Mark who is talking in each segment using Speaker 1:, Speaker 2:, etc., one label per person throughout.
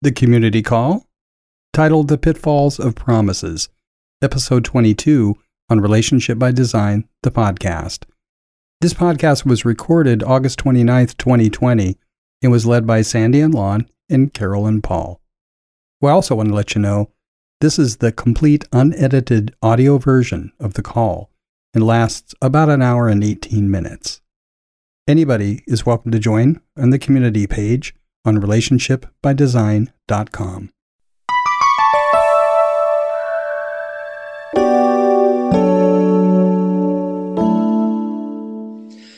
Speaker 1: The Community Call, titled The Pitfalls of Promises, Episode 22 on Relationship by Design, the podcast. This podcast was recorded August 29th, 2020, and was led by Sandy and Lon and Carol and Paul. We also want to let you know this is the complete unedited audio version of the call and lasts about an hour and 18 minutes. Anybody is welcome to join on the community page on relationshipbydesign.com.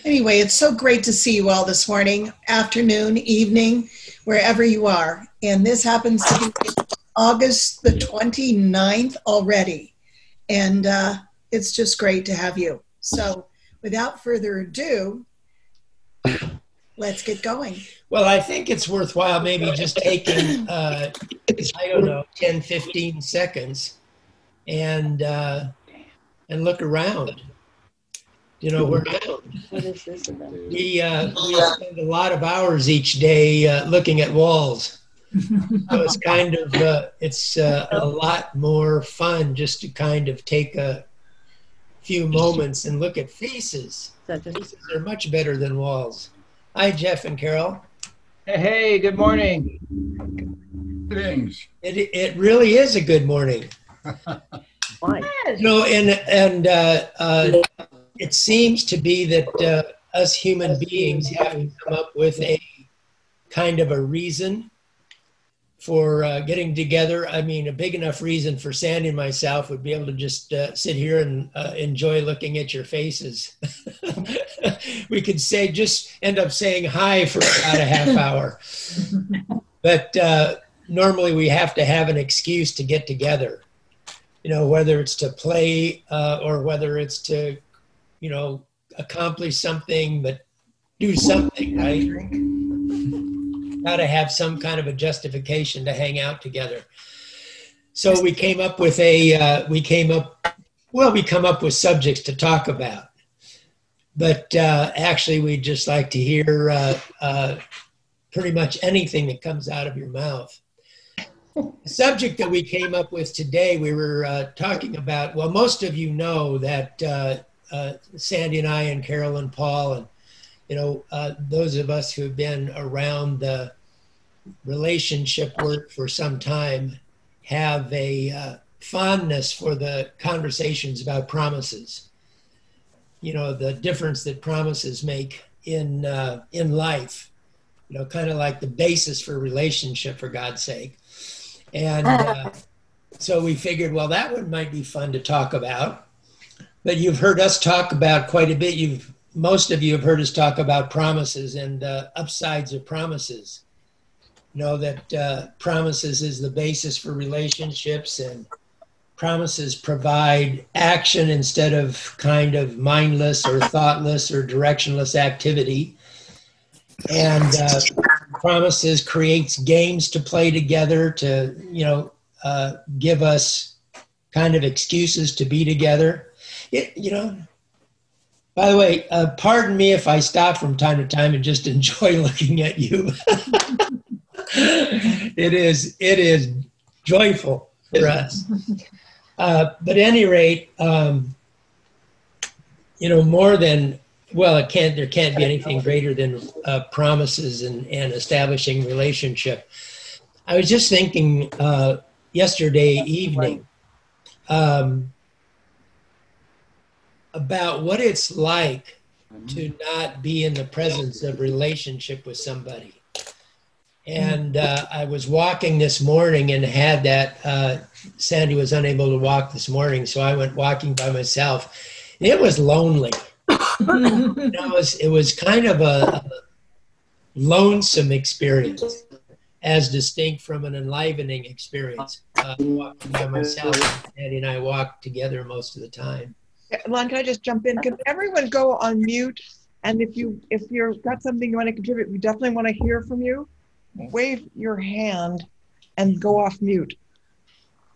Speaker 2: Anyway, it's so great to see you all this morning, afternoon, evening, wherever you are. And this happens to be August the 29th already. And uh, it's just great to have you. So, without further ado, let's get going.
Speaker 3: Well, I think it's worthwhile maybe just taking, uh, I don't know, 10, 15 seconds and, uh, and look around. You know, we're
Speaker 4: What is this
Speaker 3: we, uh, we spend a lot of hours each day uh, looking at walls. So it's kind of, uh, it's uh, a lot more fun just to kind of take a few moments and look at faces.
Speaker 4: Such a-
Speaker 3: Faces are much better than walls. Hi, Jeff and Carol.
Speaker 5: Hey, hey, good morning.
Speaker 6: Things.
Speaker 3: It, it really is a good morning.
Speaker 4: Why?
Speaker 3: You know, and and uh, uh, it seems to be that uh, us human beings have to come up with a kind of a reason for uh, getting together. I mean, a big enough reason for Sandy and myself would be able to just uh, sit here and uh, enjoy looking at your faces. we could say just end up saying hi for about a half hour, but uh, normally we have to have an excuse to get together you know, whether it's to play uh, or whether it's to, you know, accomplish something, but do something, right? Got to have some kind of a justification to hang out together. So we came up with a, uh, we came up, well, we come up with subjects to talk about. But uh, actually, we'd just like to hear uh, uh, pretty much anything that comes out of your mouth. The subject that we came up with today, we were uh, talking about. Well, most of you know that uh, uh, Sandy and I and Carol and Paul, and you know uh, those of us who have been around the relationship work for some time, have a uh, fondness for the conversations about promises. You know the difference that promises make in uh, in life. You know, kind of like the basis for relationship, for God's sake. And uh, so we figured, well, that one might be fun to talk about. But you've heard us talk about quite a bit. You've most of you have heard us talk about promises and uh, upsides of promises. You know that uh, promises is the basis for relationships, and promises provide action instead of kind of mindless or thoughtless or directionless activity. And uh, promises creates games to play together to you know uh, give us kind of excuses to be together it, you know by the way uh, pardon me if i stop from time to time and just enjoy looking at you. It is it is joyful for us. Uh, but any rate um, you know more than well it can't there can't be anything greater than uh, promises and, and establishing relationship. I was just thinking uh, yesterday evening um, about what it's like to not be in the presence of relationship with somebody and uh, i was walking this morning and had that uh, sandy was unable to walk this morning so i went walking by myself it was lonely you know, it was it was kind of a, a lonesome experience, as distinct from an enlivening experience. Uh, walking by myself, Andy and I walked together most of the time.
Speaker 7: Lon, can I just jump in? Can everyone go on mute? And if you if you've got something you want to contribute, we definitely want to hear from you. Wave your hand and go off mute,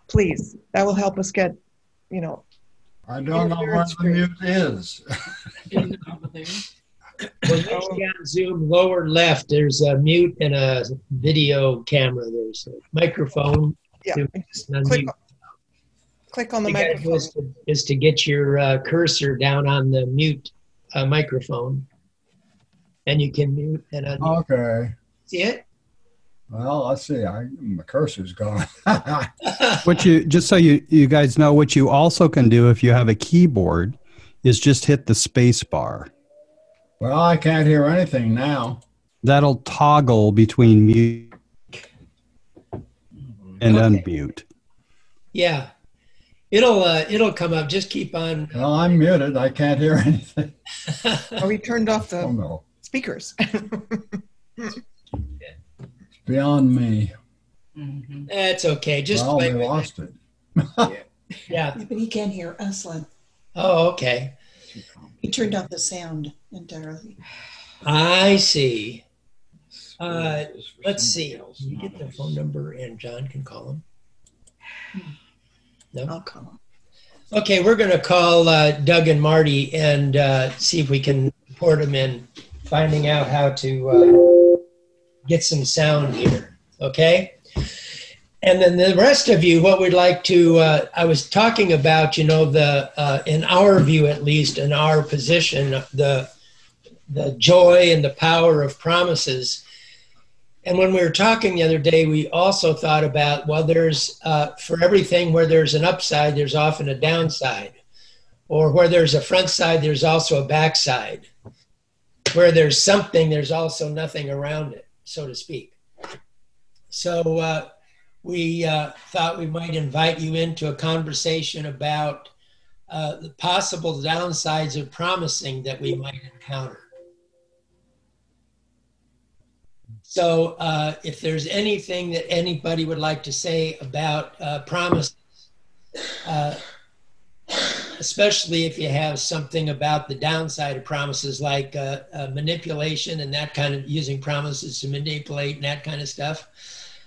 Speaker 7: please. That will help us get, you know,
Speaker 6: I don't know what the mute is.
Speaker 3: When you see on Zoom, lower left, there's a mute and a video camera. There's a microphone.
Speaker 7: Yeah,
Speaker 3: to
Speaker 7: click, click on the
Speaker 3: You
Speaker 7: microphone.
Speaker 3: is to, is to get your uh, cursor down on the mute uh, microphone, and you can mute and unmute.
Speaker 6: Okay.
Speaker 3: See it?
Speaker 6: Well, let's see. I, my cursor's gone.
Speaker 1: What you just so you you guys know what you also can do if you have a keyboard is just hit the space bar.
Speaker 6: well, I can't hear anything now.
Speaker 1: That'll toggle between mute and
Speaker 3: Okay.
Speaker 1: unmute.
Speaker 3: yeah, it'll uh, it'll come up. Just keep on.
Speaker 6: Well, I'm muted. I can't hear anything.
Speaker 7: Oh, we turned off
Speaker 6: Oh,
Speaker 7: the
Speaker 6: no.
Speaker 7: speakers.
Speaker 6: It's beyond me.
Speaker 3: That's okay. Just
Speaker 6: well,
Speaker 3: play
Speaker 6: they
Speaker 3: with
Speaker 6: lost it.
Speaker 3: Yeah.
Speaker 2: But he can't hear us, Len.
Speaker 3: Oh, okay.
Speaker 2: He turned off the sound entirely.
Speaker 3: I see. Uh, let's see. Can you get the phone number and John can call him? No.
Speaker 2: I'll call him.
Speaker 3: Okay, we're going to call uh, Doug and Marty and uh, see if we can port them in, finding out how to uh, get some sound here. Okay? And then the rest of you, what we'd like to, uh, I was talking about, you know, the, uh, in our view at least, in our position, the, the joy and the power of promises. And when we were talking the other day, we also thought about well, there's uh, for everything where there's an upside, there's often a downside, or where there's a front side, there's also a backside. Where there's something, there's also nothing around it, so to speak. So uh, we uh, thought we might invite you into a conversation about uh, the possible downsides of promising that we might encounter. So, uh, if there's anything that anybody would like to say about uh, promises, uh, especially if you have something about the downside of promises, like uh, uh, manipulation and that kind of using promises to manipulate and that kind of stuff,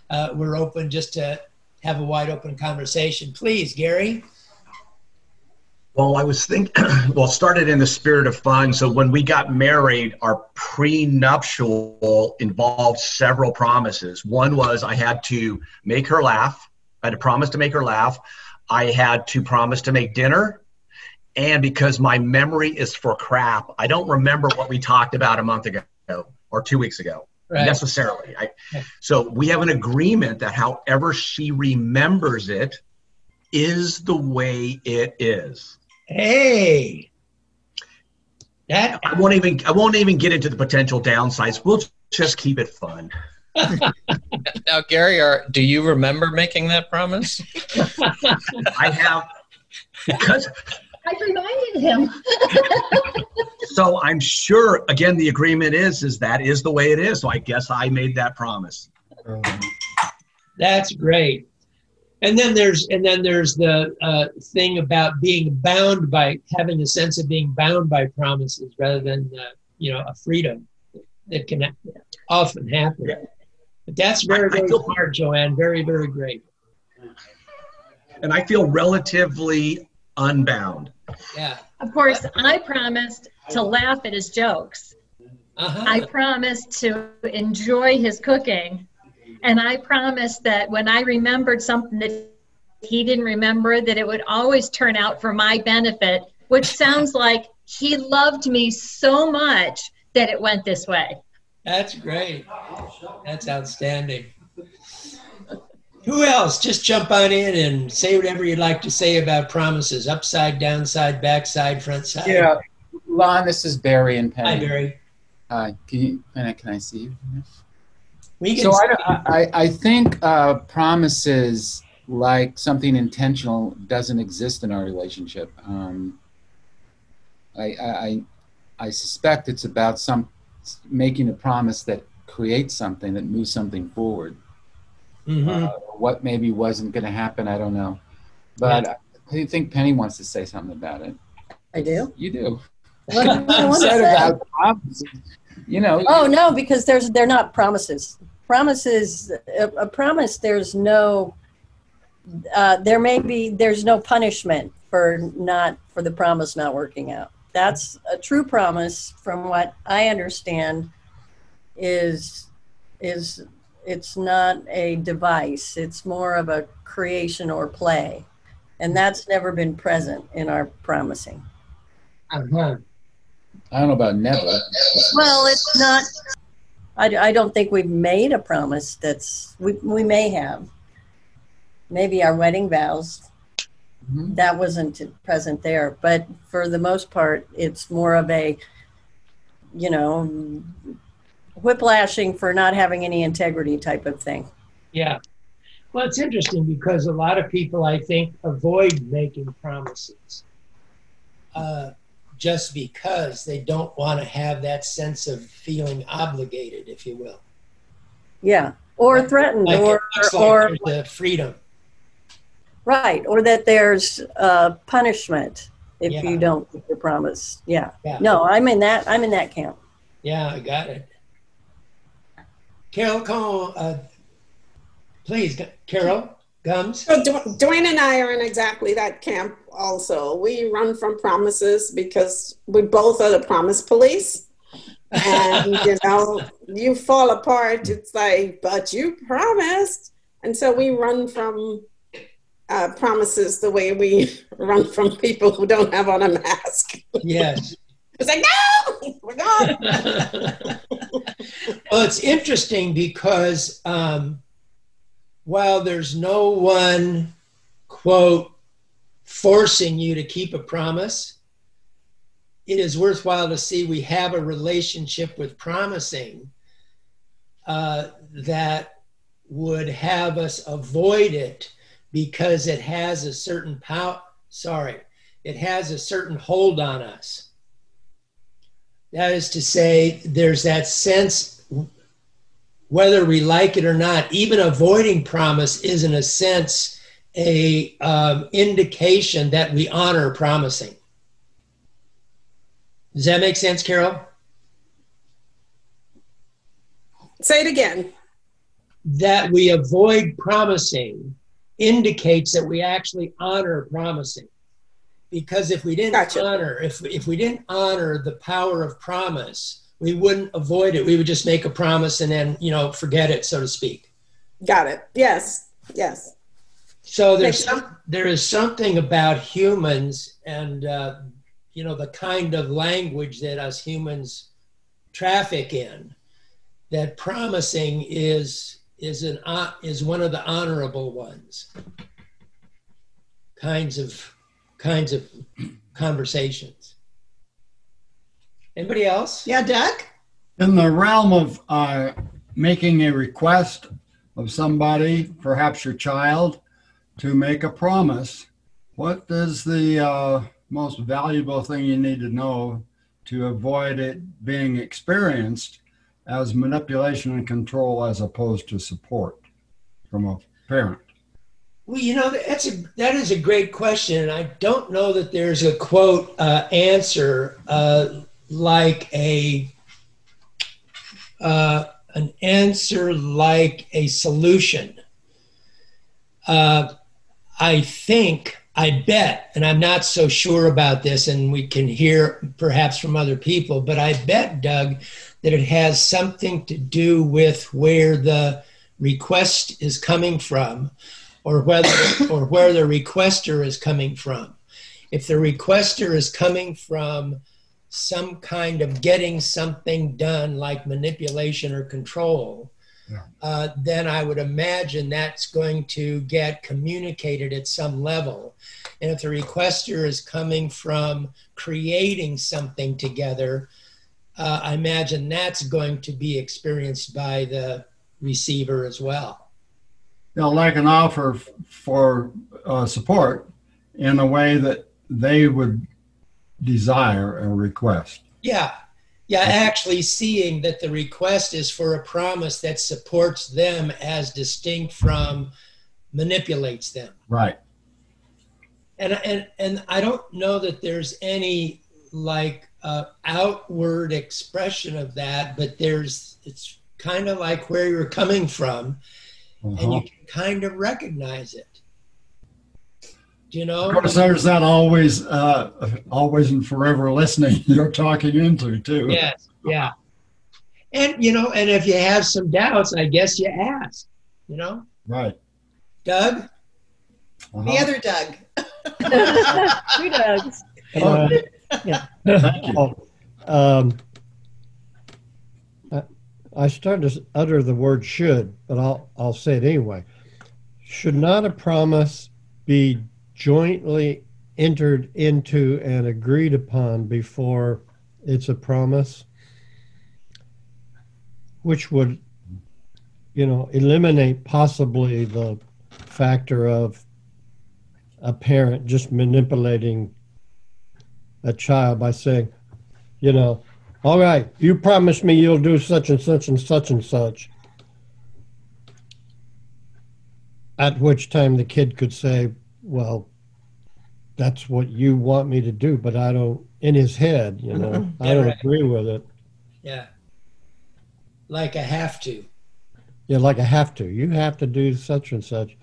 Speaker 3: uh, we're open just to have a wide open conversation. Please, Gary.
Speaker 8: Well, I was thinking, well, it started in the spirit of fun. So when we got married, our prenuptial involved several promises. One was I had to make her laugh. I had to promise to make her laugh. I had to promise to make dinner. And because my memory is for crap, I don't remember what we talked about a month ago or two weeks ago necessarily. I, so we have an agreement that however she remembers it is the way it is.
Speaker 3: Hey, that
Speaker 8: I won't even I won't even get into the potential downsides. We'll just keep it fun.
Speaker 9: Now, Gary, are, do you remember making that promise?
Speaker 8: I have because
Speaker 10: I reminded him.
Speaker 8: so I'm sure again the agreement is is that is the way it is. So I guess I made that promise.
Speaker 3: That's great. And then there's and then there's the uh, thing about being bound by having a sense of being bound by promises rather than uh, you know a freedom that can often happen. But that's very
Speaker 8: I- I
Speaker 3: very
Speaker 8: feel-
Speaker 3: smart, Joanne. Very very great.
Speaker 8: And I feel relatively unbound.
Speaker 3: Yeah.
Speaker 10: Of course, I promised to laugh at his jokes.
Speaker 3: Uh-huh.
Speaker 10: I promised to enjoy his cooking. And I promised that when I remembered something that he didn't remember, that it would always turn out for my benefit, which sounds like he loved me so much that it went this way.
Speaker 3: That's great. That's outstanding. Who else? Just jump on in and say whatever you'd like to say about promises. Upside, downside, backside, front side.
Speaker 11: Yeah, Lon, this is Barry and Penny.
Speaker 3: Hi, Barry.
Speaker 11: Hi. Can you? Can I, can I see you?
Speaker 3: We can
Speaker 11: So I, I, I think uh, promises like something intentional doesn't exist in our relationship. Um, I, I, I- I suspect it's about some making a promise that creates something that moves something forward.
Speaker 3: Mhm.
Speaker 11: Uh, what maybe wasn't going to happen, I don't know. But I think Penny wants to say something about it.
Speaker 4: I do.
Speaker 11: You do.
Speaker 4: What do I
Speaker 11: said about promises. You know.
Speaker 4: Oh no, because there's they're not promises. Promises, a, a promise. There's no. Uh, there may be. There's no punishment for not for the promise not working out. That's a true promise, from what I understand, is is it's not a device. It's more of a creation or play, and that's never been present in our promising.
Speaker 3: Uh-huh.
Speaker 11: I don't know about never.
Speaker 4: Well, it's not. I, I don't think we've made a promise that's we we may have. Maybe our wedding vows.
Speaker 11: Mhm.
Speaker 4: That wasn't present there, but for the most part, it's more of a, you know, whiplashing for not having any integrity type of thing.
Speaker 3: Yeah. Well, it's interesting because a lot of people, I think, avoid making promises uh, just because they don't want to have that sense of feeling obligated, if you will.
Speaker 4: Yeah, or threatened,
Speaker 3: Like
Speaker 4: or
Speaker 3: looks like
Speaker 4: or
Speaker 3: the freedom.
Speaker 4: right, or that there's uh, punishment if
Speaker 3: Yeah.
Speaker 4: you don't keep your promise. Yeah.
Speaker 3: Yeah.
Speaker 4: No, I'm in that. I'm in that camp.
Speaker 3: Yeah, I got it. Carol, come on, uh, please, Carol, Gums.
Speaker 12: So Dwayne and I are in exactly that camp also. We run from promises because we both are the promise police. And, you know, you fall apart. It's like, but you promised. And so we run from uh, promises the way we run from people who don't have on a mask.
Speaker 3: Yes.
Speaker 12: It's like, no, we're gone.
Speaker 3: well, it's interesting because um, while there's no one, quote, forcing you to keep a promise, it is worthwhile to see we have a relationship with promising uh, that would have us avoid it because it has a certain power. Sorry, it has a certain hold on us. That is to say, there's that sense, whether we like it or not, even avoiding promise is, in a sense, a um, indication that we honor promising. Does that make sense, Carol?
Speaker 12: Say it again.
Speaker 3: That we avoid promising indicates that we actually honor promising. Because if we didn't
Speaker 12: Gotcha.
Speaker 3: honor, if, if we didn't honor the power of promise, we wouldn't avoid it. We would just make a promise and then, you know, forget it, so to speak.
Speaker 12: Got it. Yes. Yes.
Speaker 3: So there's some, there is something about humans and uh, you know the kind of language that us humans traffic in that promising is is an hon- is one of the honorable ones kinds of kinds of conversations. Anybody else?
Speaker 2: Yeah, Doug?
Speaker 6: In the realm of uh, making a request of somebody, perhaps your child, to make a promise, what is the uh, most valuable thing you need to know to avoid it being experienced as manipulation and control as opposed to support from a parent?
Speaker 3: Well, you know, that's a that is a great question, and I don't know that there's a quote uh, answer uh, like a uh, an answer like a solution. Uh, I think, I bet, and I'm not so sure about this, and we can hear perhaps from other people, but I bet, Doug, that it has something to do with where the request is coming from or whether or where the requester is coming from. If the requester is coming from some kind of getting something done like manipulation or control, uh, then I would imagine that's going to get communicated at some level. And if the requester is coming from creating something together, uh, I imagine that's going to be experienced by the receiver as well.
Speaker 6: You know, like an offer f- for uh, support in a way that they would desire a request.
Speaker 3: Yeah. Yeah, actually seeing that the request is for a promise that supports them as distinct from manipulates them.
Speaker 6: Right.
Speaker 3: And and and I don't know that there's any like uh, outward expression of that, but there's it's kind of like where you're coming from, and
Speaker 6: Uh-huh.
Speaker 3: you can kind of recognize it. Do you know?
Speaker 6: Of course, there's that always, uh, always, and forever listening you're talking into too.
Speaker 3: Yes, yeah. And you know, and if you have some doubts, I guess you ask. You know.
Speaker 6: Right.
Speaker 3: Doug.
Speaker 2: Uh-huh. The other Doug.
Speaker 4: Two Dougs.
Speaker 13: Uh, yeah. Oh, um, I, I started to utter the word should, but I'll I'll say it anyway. Should not a promise be jointly entered into and agreed upon before it's a promise? Which would, you know, eliminate possibly the factor of a parent just manipulating a child by saying, you know, all right, you promise me you'll do such and such and such and such. At which time the kid could say, well, that's what you want me to do, but I don't, in his head, you know, I don't
Speaker 3: right.
Speaker 13: agree with it.
Speaker 3: Yeah. Like I have to.
Speaker 13: Yeah, like I have to. You have to do such and such.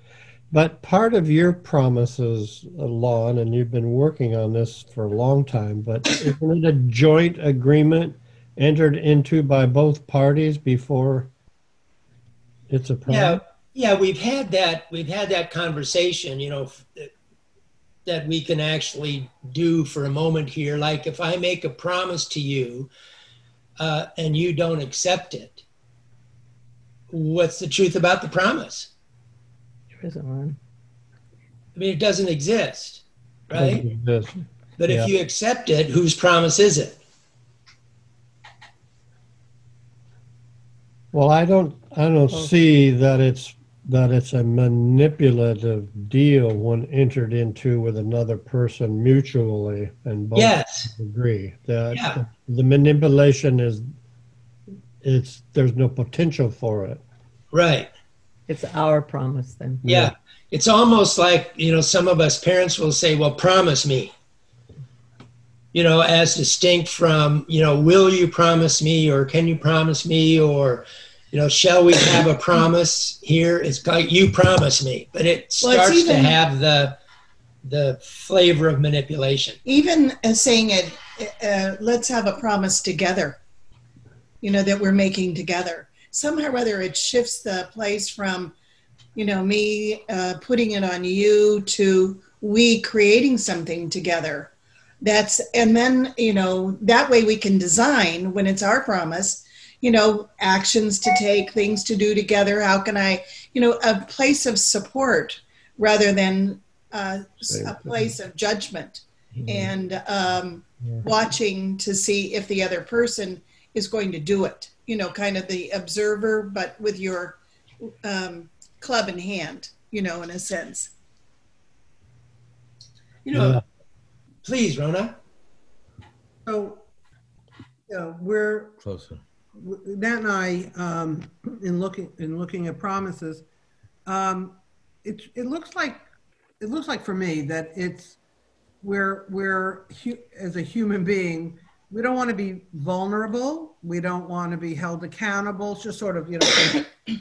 Speaker 13: But part of your promises, uh, Lon, and you've been working on this for a long time, but isn't it a joint agreement entered into by both parties before it's a promise?
Speaker 3: Yeah, yeah, we've had that. We've had that conversation. You know, that we can actually do for a moment here. Like if I make a promise to you, uh, and you don't accept it, what's the truth about the promise?
Speaker 14: There isn't one.
Speaker 3: I mean, it doesn't exist, right?
Speaker 13: Doesn't exist.
Speaker 3: But
Speaker 13: Yeah.
Speaker 3: if you accept it, whose promise is it?
Speaker 13: Well, I don't, I don't see that it's, that it's a manipulative deal when entered into with another person mutually and both
Speaker 3: Yes.
Speaker 13: agree. That
Speaker 3: Yeah.
Speaker 13: the manipulation is, it's, there's no potential for it.
Speaker 3: Right.
Speaker 14: It's our promise then.
Speaker 3: Yeah. It's almost like, you know, some of us parents will say, well, promise me. You know, as distinct from, you know, will you promise me or can you promise me or, you know, shall we have a promise here? It's like you promise me, but it
Speaker 2: Well, it's
Speaker 3: starts to have the the flavor of manipulation.
Speaker 2: even uh, saying it uh, let's have a promise together you know that we're making together somehow or other it shifts the place from you know me uh, putting it on you to we creating something together that's and then you know that way we can design when it's our promise you know actions to take things to do together how can i you know a place of support rather than uh, a place of judgment and um, watching to see if the other person is going to do it. You know, kind of the observer, but with your um, club in hand. You know, in a sense.
Speaker 3: You know, please, Rona.
Speaker 15: So, you know, we're
Speaker 16: Closer.
Speaker 15: Nat and I, um, in looking in looking at promises, um, it it looks like it looks like for me that it's we're we're as a human being, we don't want to be vulnerable. We don't want to be held accountable. It's just sort of you know.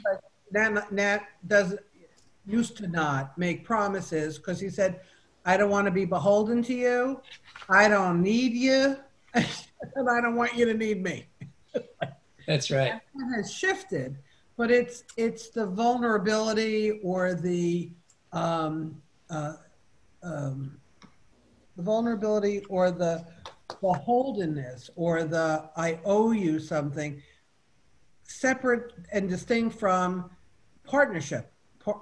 Speaker 15: Nat, Nat does used to not make promises because he said, "I don't want to be beholden to you. I don't need you, and I don't want you to need me."
Speaker 3: That's right.
Speaker 15: That has shifted, but it's it's the vulnerability or the um, uh, um, the vulnerability or the beholdenness or the I owe you something separate and distinct from partnership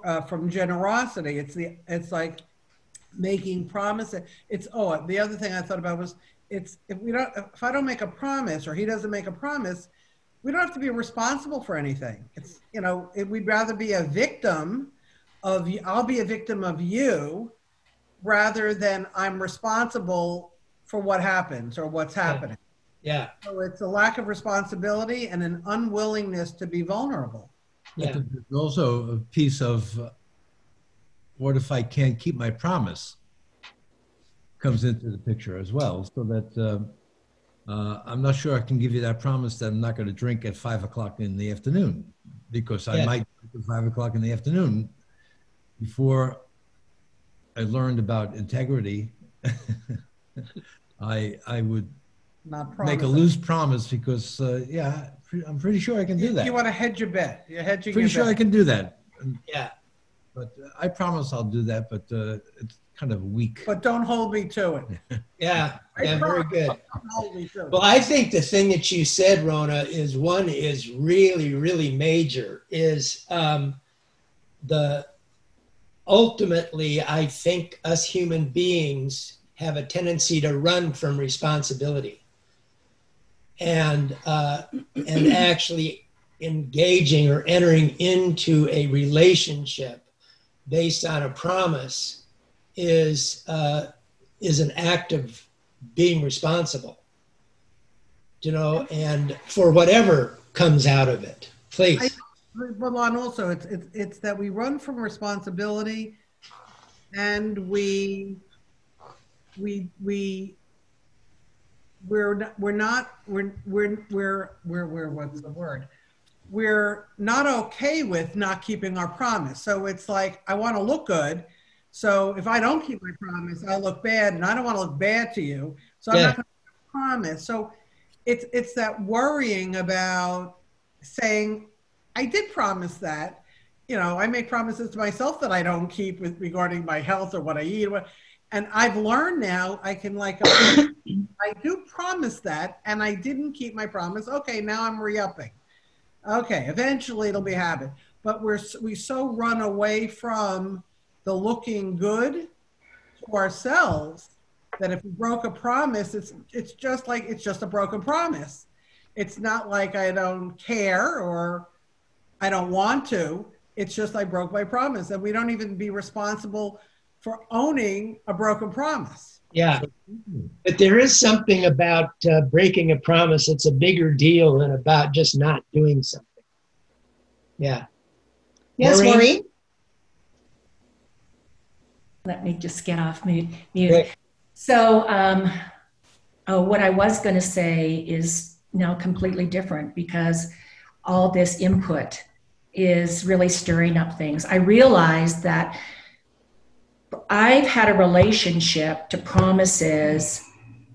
Speaker 15: uh, from generosity it's the it's like making promises it's oh the other thing i thought about was it's if we don't if i don't make a promise or he doesn't make a promise we don't have to be responsible for anything. It's you know it, we'd rather be a victim of I'll be a victim of you rather than i'm responsible for what happens or what's happening.
Speaker 3: Yeah.
Speaker 15: so it's a lack of responsibility and an unwillingness to be vulnerable.
Speaker 3: Yeah.
Speaker 16: There's also a piece of uh, what if I can't keep my promise? Comes into the picture as well, so that um, uh, I'm not sure I can give you that promise that I'm not going to drink at five o'clock in the afternoon because I
Speaker 3: Yeah.
Speaker 16: might drink at five o'clock in the afternoon before I learned about integrity, I I would
Speaker 15: Not
Speaker 16: make a loose promise because uh, yeah, pre- I'm pretty sure I can do that.
Speaker 15: You want to hedge your bet. You're hedging
Speaker 16: pretty
Speaker 15: your
Speaker 16: sure I can do that.
Speaker 3: Yeah.
Speaker 16: But uh, I promise I'll do that. But uh, it's kind of weak.
Speaker 15: But don't hold me to it.
Speaker 3: Yeah,
Speaker 15: I
Speaker 3: yeah, very
Speaker 15: promise.
Speaker 3: good.
Speaker 15: Don't hold me to it.
Speaker 3: Well, I think the thing that you said, Rona, is one is really, really major. Is um, the ultimately, I think us human beings have a tendency to run from responsibility, and uh, and actually engaging or entering into a relationship based on a promise is uh, is an act of being responsible you know and for whatever comes out of it please
Speaker 15: But Lon, also, it's, it's, it's that we run from responsibility and we, we, we, we're, not- we're not, we're, we're, we're, we're, we're, what's the word? We're not okay with not keeping our promise. So it's like, I want to look good. So if I don't keep my promise, I look bad and I don't want to look bad to you. So I'm
Speaker 3: Yeah.
Speaker 15: not going to promise. So it's, it's that worrying about saying, I did promise that. You know, I make promises to myself that I don't keep with regarding my health or what I eat. and I've learned now I can like, I do promise that, and I didn't keep my promise. Okay, now I'm re-upping. Okay, eventually it'll be habit. But we're we so run away from the looking good to ourselves that if we broke a promise, it's it's just like it's just a broken promise. It's not like I don't care or I don't want to. It's just I broke my promise, and we don't even be responsible for owning a broken promise.
Speaker 3: Yeah but there is something about uh, breaking a promise that's a bigger deal than about just not doing something yeah
Speaker 2: Yes, Maureen?
Speaker 17: Let me just get off mute. mute.
Speaker 3: Great.
Speaker 17: So, um, oh, what I was going to say is now completely different because all this input is really stirring up things. I realized that I've had a relationship to promises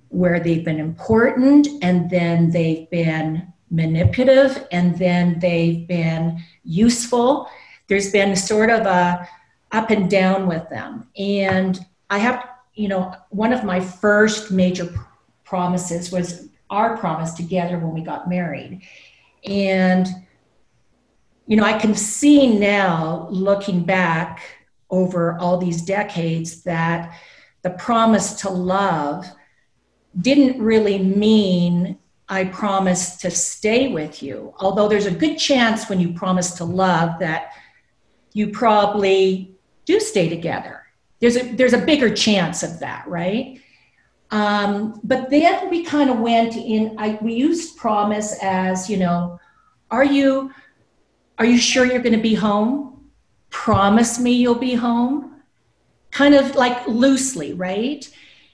Speaker 17: where they've been important and then they've been manipulative and then they've been useful. There's been sort of a up and down with them. And I have, you know, one of my first major promises was our promise together when we got married. And, you know, I can see now looking back over all these decades that the promise to love didn't really mean I promise to stay with you. Although there's a good chance when you promise to love that you probably do stay together. There's a there's a bigger chance of that, right? Um, but then we kind of went in. I, we used promise as you know, are you are you sure you're going to be home? Promise me you'll be home. Kind of like loosely, right?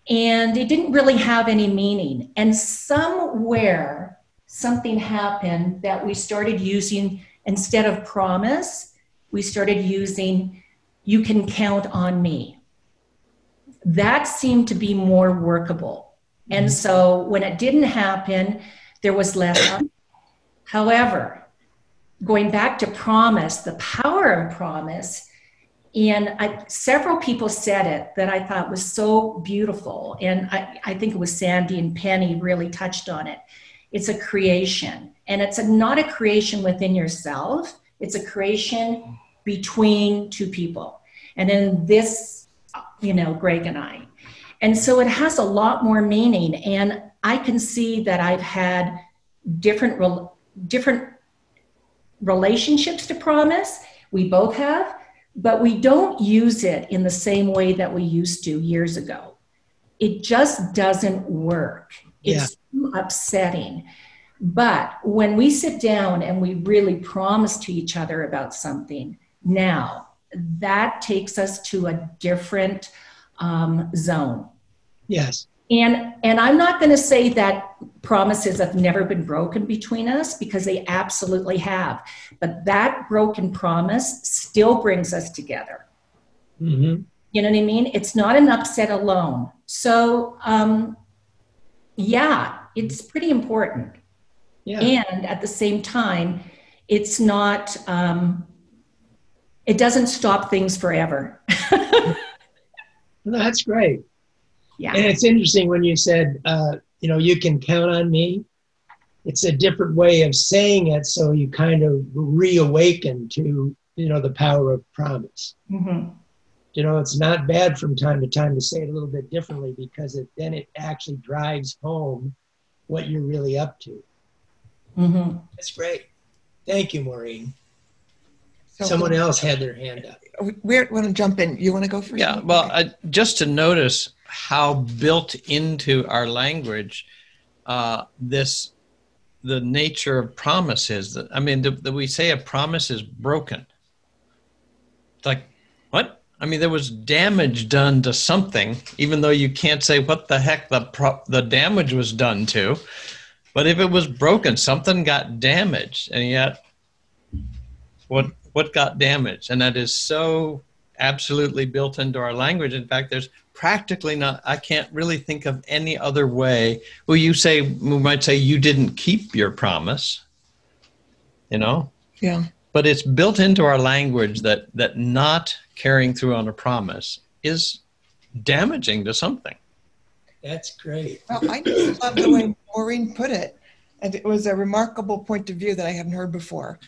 Speaker 17: And it didn't really have any meaning. And somewhere something happened that we started using instead of promise, we started using you can count on me. That seemed to be more workable. And mm-hmm. so when it didn't happen, there was less. However, going back to promise, the power of promise, and I, several people said it that I thought was so beautiful. And I, I think it was Sandy and Penny really touched on it. It's a creation, and it's a, not a creation within yourself, it's a creation between two people. And in this, you know, Greg and I. And so it has a lot more meaning. And I can see that I've had different, different relationships to promise. We both have, but we don't use it in the same way that we used to years ago. It just doesn't work. It's too upsetting. But when we sit down and we really promise to each other about something now, that takes us to a different um, zone.
Speaker 3: yes
Speaker 17: And and I'm not going to say that promises have never been broken between us because they absolutely have. But that broken promise still brings us together.
Speaker 3: hmm
Speaker 17: You know what I mean? It's not an upset alone. So, um, yeah, it's pretty important.
Speaker 3: Yeah.
Speaker 17: And at the same time, it's not, um, it doesn't stop things forever.
Speaker 3: That's great.
Speaker 17: Yeah.
Speaker 3: And it's interesting when you said, uh, you know, you can count on me. It's a different way of saying it, so you kind of reawaken to, you know, the power of promise.
Speaker 17: hmm
Speaker 3: You know, it's not bad from time to time to say it a little bit differently because it then it actually drives home what you're really up to.
Speaker 17: hmm
Speaker 3: That's great. Thank you, Maureen.
Speaker 7: So-
Speaker 3: Someone else had their hand up.
Speaker 7: We want to jump in. You want to go first?
Speaker 9: Yeah, well, I, just to notice how built into our language uh, this the nature of promise is. That I mean, that we say a promise is broken. It's like what? I mean, there was damage done to something, even though you can't say what the heck the pro- the damage was done to. But if it was broken, something got damaged, and yet, what what got damaged? And that is so absolutely built into our language. In fact, there's practically not. I can't really think of any other way. Well, you say we might say you didn't keep your promise. You know,
Speaker 7: Yeah.
Speaker 9: but it's built into our language that that not carrying through on a promise is damaging to something.
Speaker 3: That's great.
Speaker 7: Well, I just love the way Maureen put it. And it was a remarkable point of view that I hadn't heard before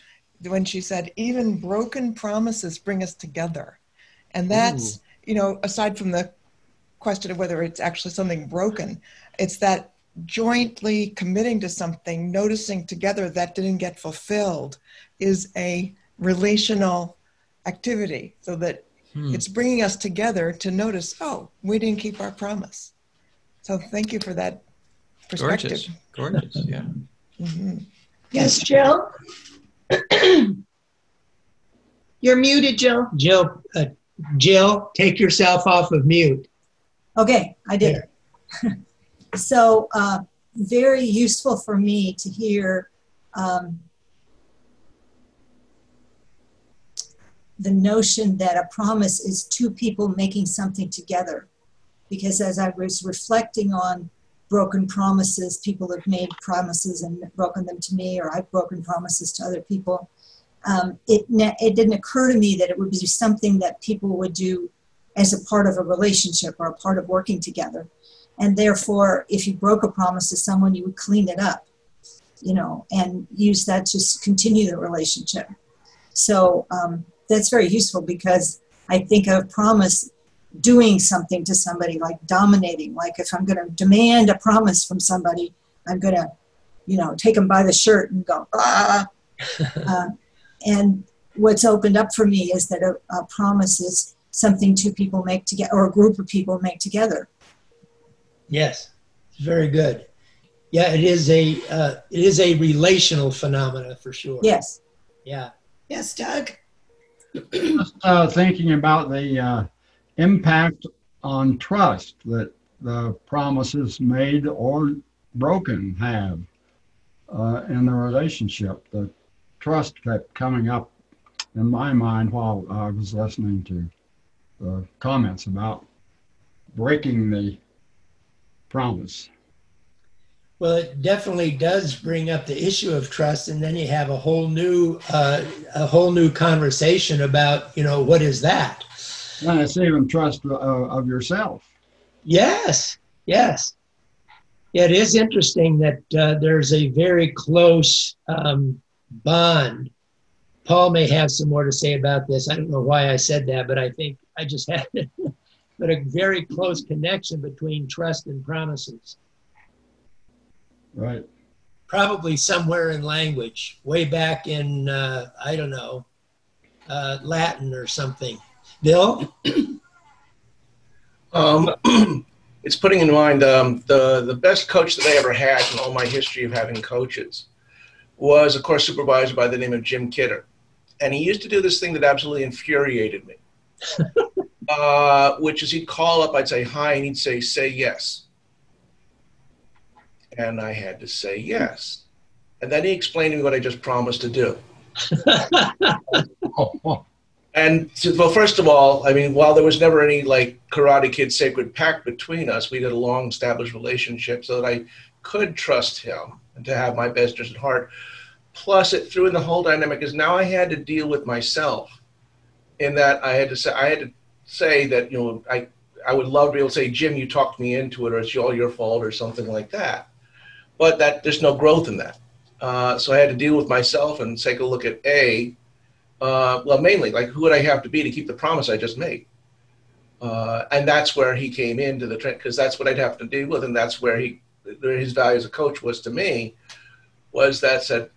Speaker 7: when she said, even broken promises bring us together. And that's, you know, aside from the question of whether it's actually something broken, it's that jointly committing to something, noticing together that didn't get fulfilled is a relational activity so that
Speaker 9: Hmm.
Speaker 7: it's bringing us together to notice, oh, we didn't keep our promise. So thank you for that perspective.
Speaker 9: Gorgeous, gorgeous, yeah.
Speaker 7: Mhm.
Speaker 2: Yes, Jill? You're muted, Jill.
Speaker 3: Jill, uh, Jill, take yourself off of mute.
Speaker 18: Okay, I did so, uh, very useful for me to hear um, the notion that a promise is two people making something together. Because as I was reflecting on broken promises, people have made promises and broken them to me, or I've broken promises to other people. Um, it, ne- it didn't occur to me that it would be something that people would do as a part of a relationship or a part of working together. And therefore, if you broke a promise to someone, you would clean it up, you know, and use that to continue the relationship. So um, that's very useful because I think of promise doing something to somebody, like dominating. Like if I'm going to demand a promise from somebody, I'm going to, you know, take them by the shirt and go, ah. uh, and what's opened up for me is that a, a promise is something two people make together or a group of people make together.
Speaker 3: Yes, very good. Yeah, it is a uh, it is a relational phenomena for sure.
Speaker 18: Yes.
Speaker 3: Yeah.
Speaker 2: Yes, Doug.
Speaker 6: Just uh, thinking about the uh, impact on trust that the promises made or broken have uh, in the relationship. The trust kept coming up in my mind while I was listening to the comments about breaking the promise.
Speaker 3: Well, it definitely does bring up the issue of trust, and then you have a whole new uh, a whole new conversation about you know what is that?
Speaker 6: And it's even trust uh, of yourself.
Speaker 3: Yes, yes. Yeah, it is interesting that uh, there's a very close um, bond. Paul may have some more to say about this. I don't know why I said that, but I think I just had but a very close connection between trust and promises.
Speaker 6: Right.
Speaker 3: Probably somewhere in language, way back in uh, I don't know, uh, Latin or something. Bill.
Speaker 19: Um, it's putting in mind um, the the best coach that I ever had in all my history of having coaches was a course supervisor by the name of Jim Kidder, and he used to do this thing that absolutely infuriated me, uh, which is he'd call up, I'd say hi, and he'd say say yes, and I had to say yes, and then he explained to me what I just promised to do. and to, well, first of all, I mean, while there was never any like Karate Kid sacred pact between us, we had a long established relationship so that I could trust him and to have my best interest at heart. Plus, it threw in the whole dynamic is now I had to deal with myself, in that I had to say I had to say that you know I I would love to be able to say Jim, you talked me into it, or it's all your fault, or something like that. But that there's no growth in that. Uh, so I had to deal with myself and take a look at a uh, well, mainly, like who would I have to be to keep the promise I just made? Uh, and that's where he came into the trend because that's what I'd have to deal with, and that's where he, his value as a coach was to me, was that said,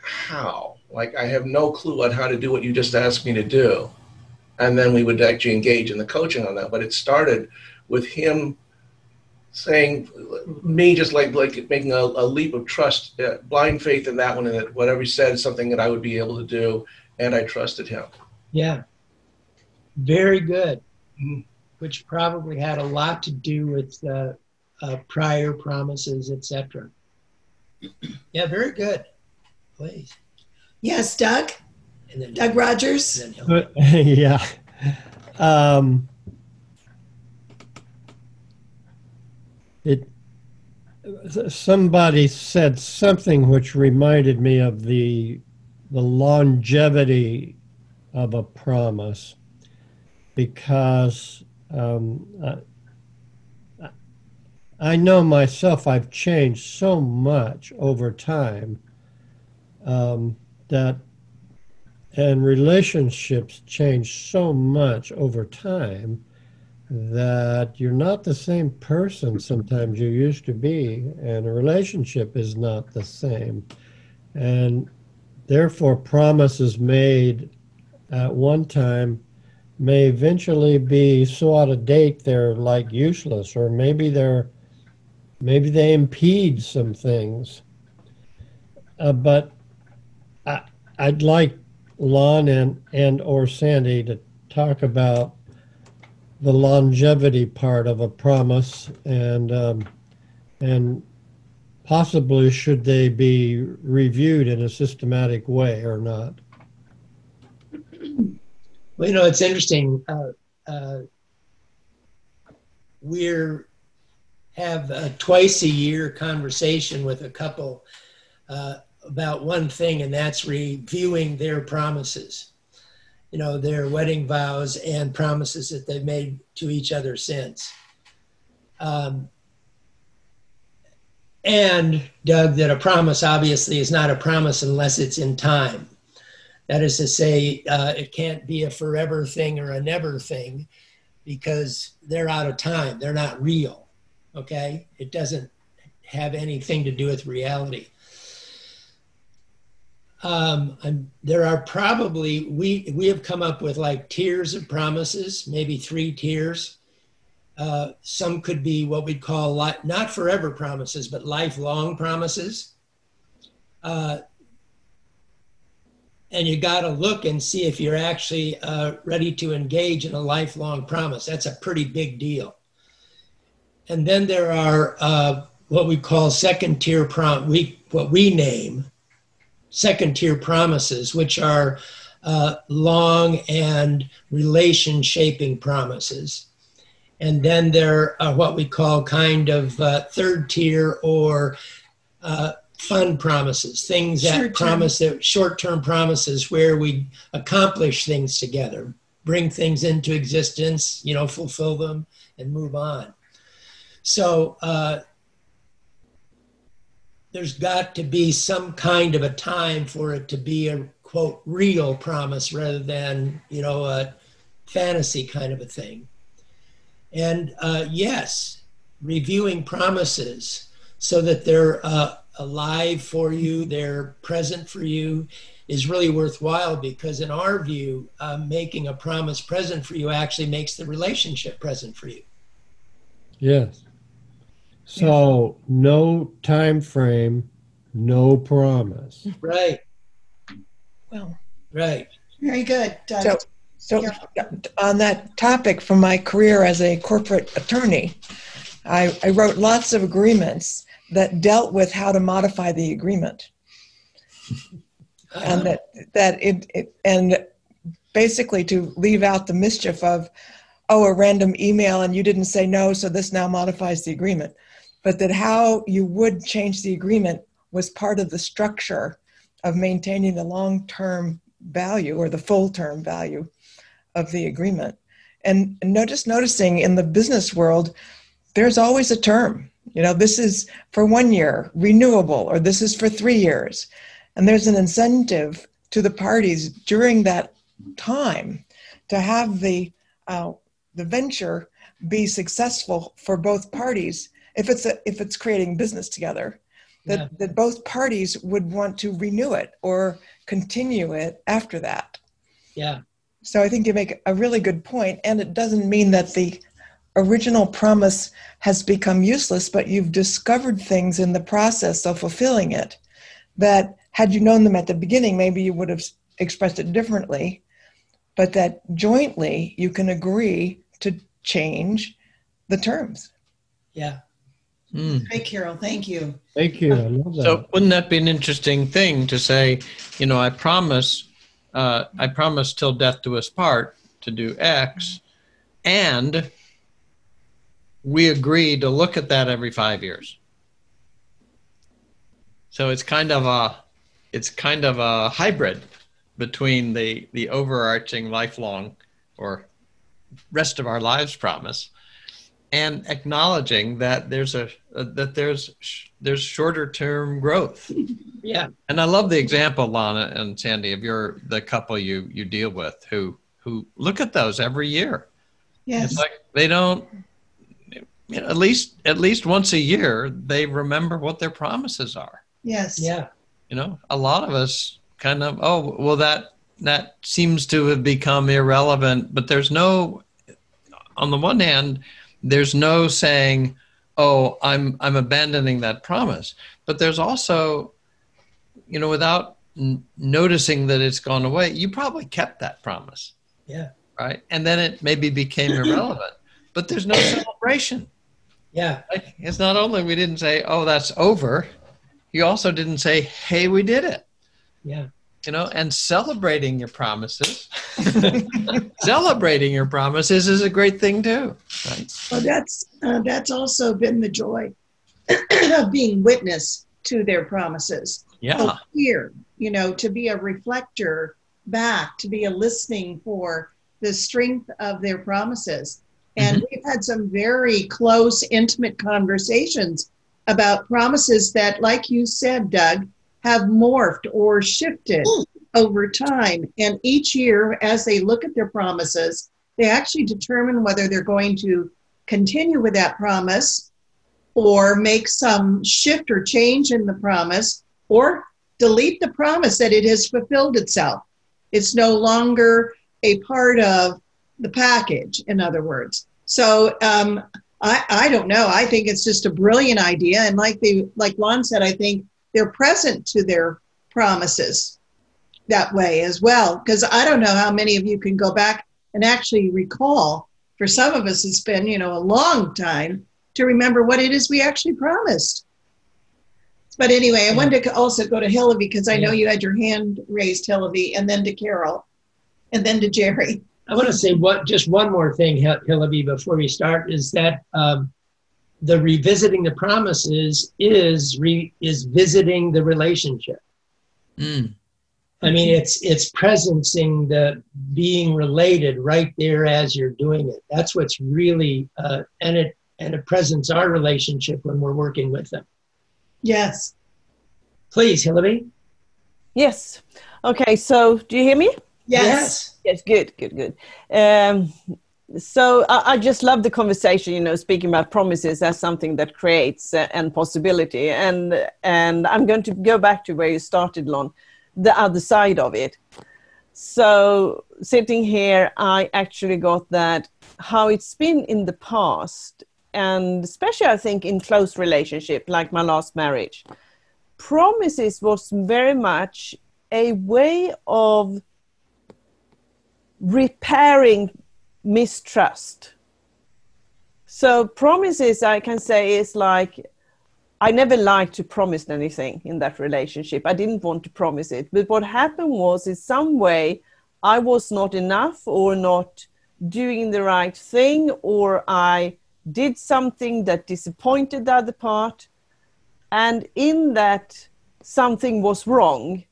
Speaker 19: how? Like I have no clue on how to do what you just asked me to do, and then we would actually engage in the coaching on that. But it started with him saying me just like like making a, a leap of trust, uh, blind faith in that one, and that whatever he said is something that I would be able to do, and I trusted him.
Speaker 3: Yeah. Very good. Mm-hmm. Which probably had a lot to do with uh, uh, prior promises, etc. Yeah, very good. Please.
Speaker 2: Yes, Doug. And then Doug Rogers.
Speaker 13: yeah. Um, it. Somebody said something which reminded me of the the longevity of a promise because um, I, I, know myself I've changed so much over time um, that and relationships change so much over time that you're not the same person sometimes you used to be and a relationship is not the same. And Therefore, promises made at one time may eventually be so out of date they're like useless, or maybe they're maybe they impede some things. Uh, but I, I'd like Lon and and or Sandy to talk about the longevity part of a promise and um, and possibly should they be reviewed in a systematic way or not?
Speaker 3: Well, you know, it's interesting. Uh, uh, we're have a twice a year conversation with a couple uh, about one thing, and that's reviewing their promises. You know, their wedding vows and promises that they've made to each other since. Um, and Doug, that a promise obviously is not a promise unless it's in time. That is to say, uh, it can't be a forever thing or a never thing because they're out of time. They're not real. Okay? It doesn't have anything to do with reality. Um, there are probably, we, we have come up with like tiers of promises, maybe three tiers. Uh, some could be what we'd call li- not forever promises, but lifelong promises. Uh, and you got to look and see if you're actually uh, ready to engage in a lifelong promise. That's a pretty big deal. And then there are uh, what we call second tier prom, we what we name second tier promises, which are uh, long and relation shaping promises. And then there are what we call kind of uh, third tier or uh, fun promises, things that short promise that short term promises where we accomplish things together, bring things into existence, you know, fulfill them and move on. So uh, there's got to be some kind of a time for it to be a quote real promise rather than, you know, a fantasy kind of a thing. And uh, yes, reviewing promises so that they're uh, alive for you, they're present for you, is really worthwhile because, in our view, uh, making a promise present for you actually makes the relationship present for you.
Speaker 13: Yes. So no time frame, no promise.
Speaker 3: Right.
Speaker 7: Well.
Speaker 3: Right.
Speaker 2: Very good. Doug.
Speaker 7: So so, on that topic, from my career as a corporate attorney, I, I, wrote lots of agreements that dealt with how to modify the agreement, and that that it, it and basically to leave out the mischief of, oh, a random email and you didn't say no, so this now modifies the agreement. But that how you would change the agreement was part of the structure of maintaining the long term value or the full term value of the agreement. And no, just noticing in the business world, there's always a term. You know, this is for one year, renewable, or this is for three years. And there's an incentive to the parties during that time to have the uh, the venture be successful for both parties if it's a, if it's creating business together that,
Speaker 3: Yeah.
Speaker 7: that both parties would want to renew it or continue it after that
Speaker 3: Yeah.
Speaker 7: so i think you make a really good point and it doesn't mean that the original promise has become useless but you've discovered things in the process of fulfilling it that had you known them at the beginning maybe you would have expressed it differently but that jointly you can agree to change the terms
Speaker 3: Yeah.
Speaker 2: Great, Carol. Thank you.
Speaker 13: Thank you. I love that.
Speaker 9: So wouldn't that be an interesting thing to say, you know, I promise, uh, I promise till death do us part to do X, and we agree to look at that every five years. So it's kind of a, it's kind of a hybrid between the the overarching lifelong or rest of our lives promise and acknowledging that there's a, uh, that there's sh- there's shorter term growth.
Speaker 3: Yeah.
Speaker 9: And I love the example, Lon and Sandy, of your the couple you you deal with who who look at those every year.
Speaker 2: Yes.
Speaker 9: It's like they don't. You know, at least at least once a year, they remember what their promises are.
Speaker 2: Yes.
Speaker 3: Yeah.
Speaker 9: You know, a lot of us kind of oh well that that seems to have become irrelevant, but there's no. On the one hand, there's no saying, "Oh, I'm I'm abandoning that promise," but there's also, you know, without n- noticing that it's gone away, you probably kept that promise
Speaker 3: Yeah.
Speaker 9: right? And then it maybe became irrelevant. But there's no celebration.
Speaker 3: Yeah.
Speaker 9: Like, it's not only we didn't say, "Oh, that's over," you also didn't say, "Hey, we did it."
Speaker 3: Yeah.
Speaker 9: You know, and celebrating your promises, celebrating your promises is a great thing too, right?
Speaker 2: Well, that's uh, that's also been the joy of being witness to their promises.
Speaker 9: Yeah.
Speaker 2: Here, you know, to be a reflector back, to be a listening for the strength of their promises. And we've had some very close, intimate conversations about promises that, like you said, Doug, have morphed or shifted over time. And each year, as they look at their promises, they actually determine whether they're going to continue with that promise or make some shift or change in the promise or delete the promise that it has fulfilled itself. It's no longer a part of the package, in other words. So um, I, I don't know. I think it's just a brilliant idea. And like the like Lon said, I think they're present to their promises that way as well. Because I don't know how many of you can go back and actually recall. For some of us, it's been you know a long time to remember what it is we actually promised. But anyway, I wanted to also go to Hillary because I know you had your hand raised, Hillary, and then to Carol, and then to Jerry.
Speaker 3: I want to say what just one more thing, Hil- Hillary, before we start, is that um, the revisiting the promises is re, is visiting the relationship.
Speaker 9: Mm.
Speaker 3: I mean, it's it's presencing the being related right there as you're doing it. That's what's really uh, and it and it presents our relationship when we're working with them.
Speaker 2: Yes.
Speaker 3: Please, Hillary.
Speaker 14: Yes. Okay. So, do you hear me?
Speaker 3: Yes.
Speaker 14: Yes. Good. Good. Good. Um, so I, I just love the conversation. You know, speaking about promises as something that creates uh, and possibility, and and I'm going to go back to where you started, Lon, the other side of it. So sitting here, I actually got that how it's been in the past, and especially I think in close relationship, like my last marriage promises was very much a way of repairing mistrust. So promises I can say is like I never liked to promise anything in that relationship. I didn't want to promise it. But what happened was in some way I was not enough or not doing the right thing or I did something that disappointed the other part. And in that something was wrong,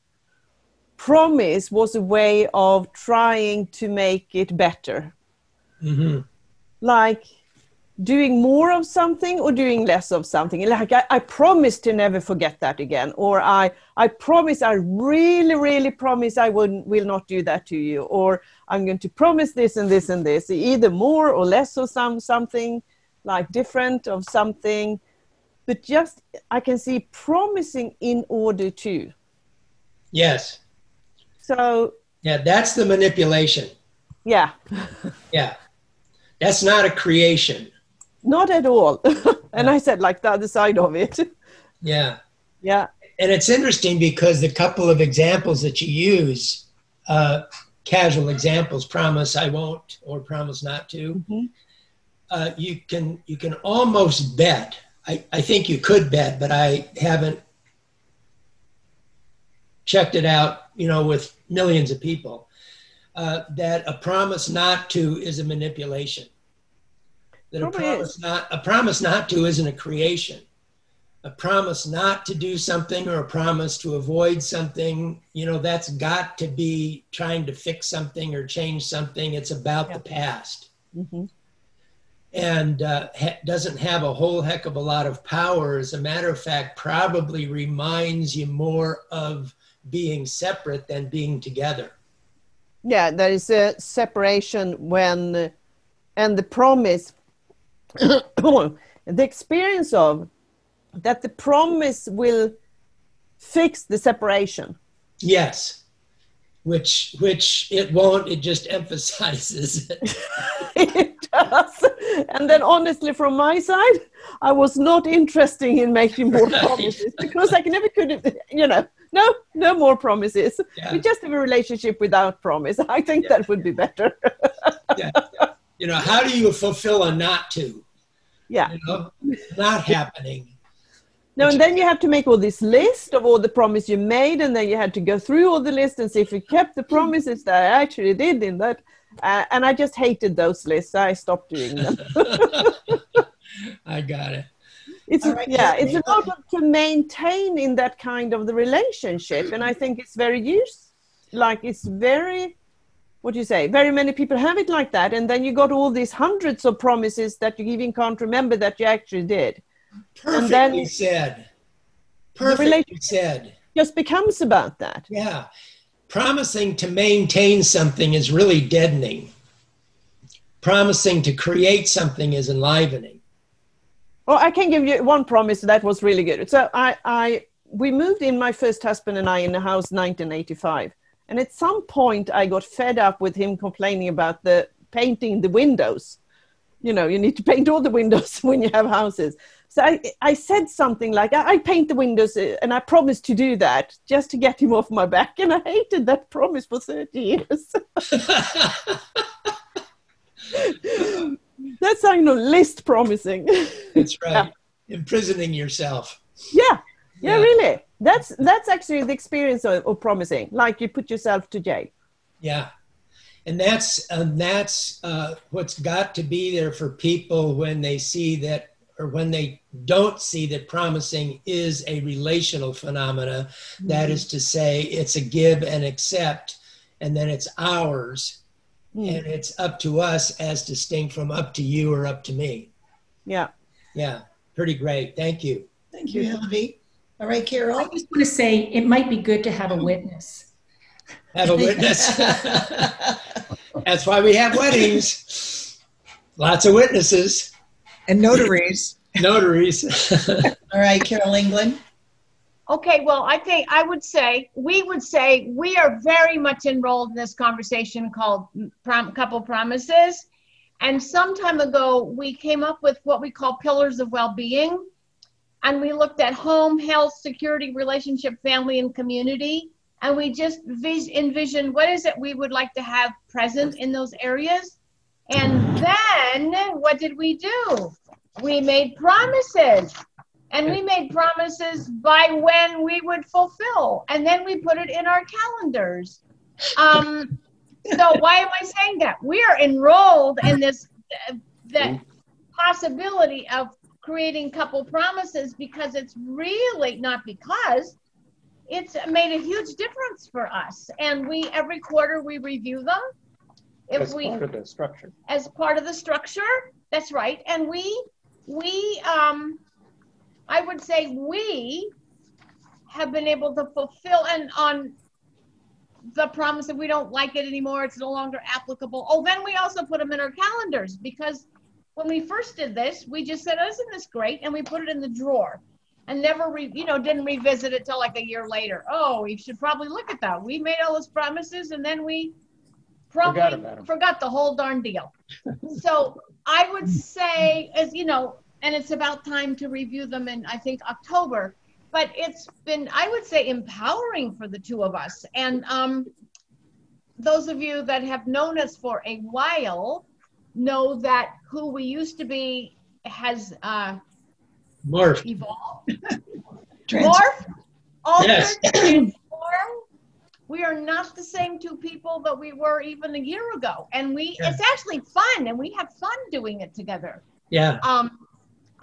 Speaker 14: promise was a way of trying to make it better.
Speaker 3: Mm-hmm.
Speaker 14: Like doing more of something or doing less of something. Like I, I promise to never forget that again, or I I promise I really really promise I will will not do that to you, or I'm going to promise this and this and this, either more or less or some something like different of something, but just I can see promising in order to.
Speaker 3: Yes.
Speaker 14: So
Speaker 3: Yeah, that's the manipulation.
Speaker 14: yeah,
Speaker 3: Yeah. That's not a creation.
Speaker 14: not at all. and I said like the other side of it.
Speaker 3: Yeah.
Speaker 14: yeah.
Speaker 3: And it's interesting because the couple of examples that you use, uh, casual examples, promise I won't or promise not to, uh, you can you can almost bet. I, I think you could bet, but I haven't checked it out, you know, with millions of people, uh, that a promise not to is a manipulation. That a promise not a promise not to isn't a creation. A promise not to do something or a promise to avoid something, you know, that's got to be trying to fix something or change something. It's about the past
Speaker 14: hmm
Speaker 3: and uh, ha- doesn't have a whole heck of a lot of power. As a matter of fact, probably reminds you more of being separate than being together.
Speaker 14: Yeah, there is a separation when, and the promise, the experience of that the promise will fix the separation.
Speaker 3: Yes, which which it won't. It just emphasizes it.
Speaker 14: it does. And then, honestly, from my side, I was not interested in making more promises because I never could, you know, no, no more promises. We just have a relationship without promise. I think that would be better.
Speaker 3: You know, how do you fulfill a not to?
Speaker 14: Yeah.
Speaker 3: You know, not happening.
Speaker 14: No, and then you have to make all this list of all the promise you made, and then you had to go through all the list and see if you kept the promises that I actually did in that. Uh, and I just hated those lists. I stopped doing them.
Speaker 3: I got it.
Speaker 14: It's
Speaker 3: right,
Speaker 14: yeah, it's a lot of, to maintain in that kind of the relationship, and I think it's very use like it's very what do you say? Very many people have it like that, and then you got all these hundreds of promises that you even can't remember that you actually did.
Speaker 3: Perfectly
Speaker 14: and then
Speaker 3: said. Perfectly said.
Speaker 14: just becomes about that.
Speaker 3: Yeah. Promising to maintain something is really deadening. Promising to create something is enlivening.
Speaker 14: Well, I can give you one promise that was really good. So I, I, we moved in, my first husband and I, in the house 1985. And at some point, I got fed up with him complaining about the painting the windows. You know, you need to paint all the windows when you have houses. So I, I said something like, I, I paint the windows uh, and I promised to do that just to get him off my back. And I hated that promise for 30 years. That's you know list promising.
Speaker 3: That's right. Imprisoning yourself.
Speaker 14: Yeah, yeah, really. That's that's actually the experience of, of promising. Like you put yourself to jail.
Speaker 3: Yeah. And that's and that's uh, what's got to be there for people when they see that or when they don't see that promising is a relational phenomena. That
Speaker 14: Mhm.
Speaker 3: is to say, it's a give and accept, and then it's ours,
Speaker 14: Mm.
Speaker 3: and it's up to us as distinct from up to you or up to me.
Speaker 14: Yeah.
Speaker 3: Yeah, pretty great. Thank you.
Speaker 2: Thank you, Hillary. All right, Carol.
Speaker 17: I just want to say it might be good to have a witness.
Speaker 3: Have a witness. That's why we have weddings. Lots of witnesses.
Speaker 7: And notaries.
Speaker 3: Notaries.
Speaker 2: All right, Carol England.
Speaker 20: Okay, well, I think I would say, we would say, we are very much enrolled in this conversation called prom, couple promises. And some time ago, we came up with what we call pillars of well being. And we looked at home, health, security, relationship, family, and community. And we just vis- envisioned what is it we would like to have present in those areas. And then what did we do? We made promises. And we made promises by when we would fulfill. And then we put it in our calendars. Um, So why am I saying that? We are enrolled in this uh, that possibility of creating couple promises because it's really not because it's made a huge difference for us. And we every quarter we review them. If
Speaker 21: As
Speaker 20: we
Speaker 21: part of the structure.
Speaker 20: as part of the structure, that's right. And we we um I would say we have been able to fulfill and on the promise that we don't like it anymore, it's no longer applicable. Oh, then we also put them in our calendars because when we first did this, we just said, oh, "Isn't this great?" and we put it in the drawer and never, re- you know, didn't revisit it till like a year later. Oh, we should probably look at that. We made all those promises and then we probably
Speaker 21: Forgot
Speaker 20: forgot the whole darn deal. so I would say, as you know, and it's about time to review them in I think October. But it's been, I would say, empowering for the two of us. And um, those of you that have known us for a while know that who we used to be has uh,
Speaker 3: Morph.
Speaker 20: evolved,
Speaker 3: Trans-
Speaker 20: morphed, altered,
Speaker 3: Yes.
Speaker 20: We are not the same two people that we were even a year ago, and we it's actually fun, and we have fun doing it together.
Speaker 3: Yeah.
Speaker 20: Um,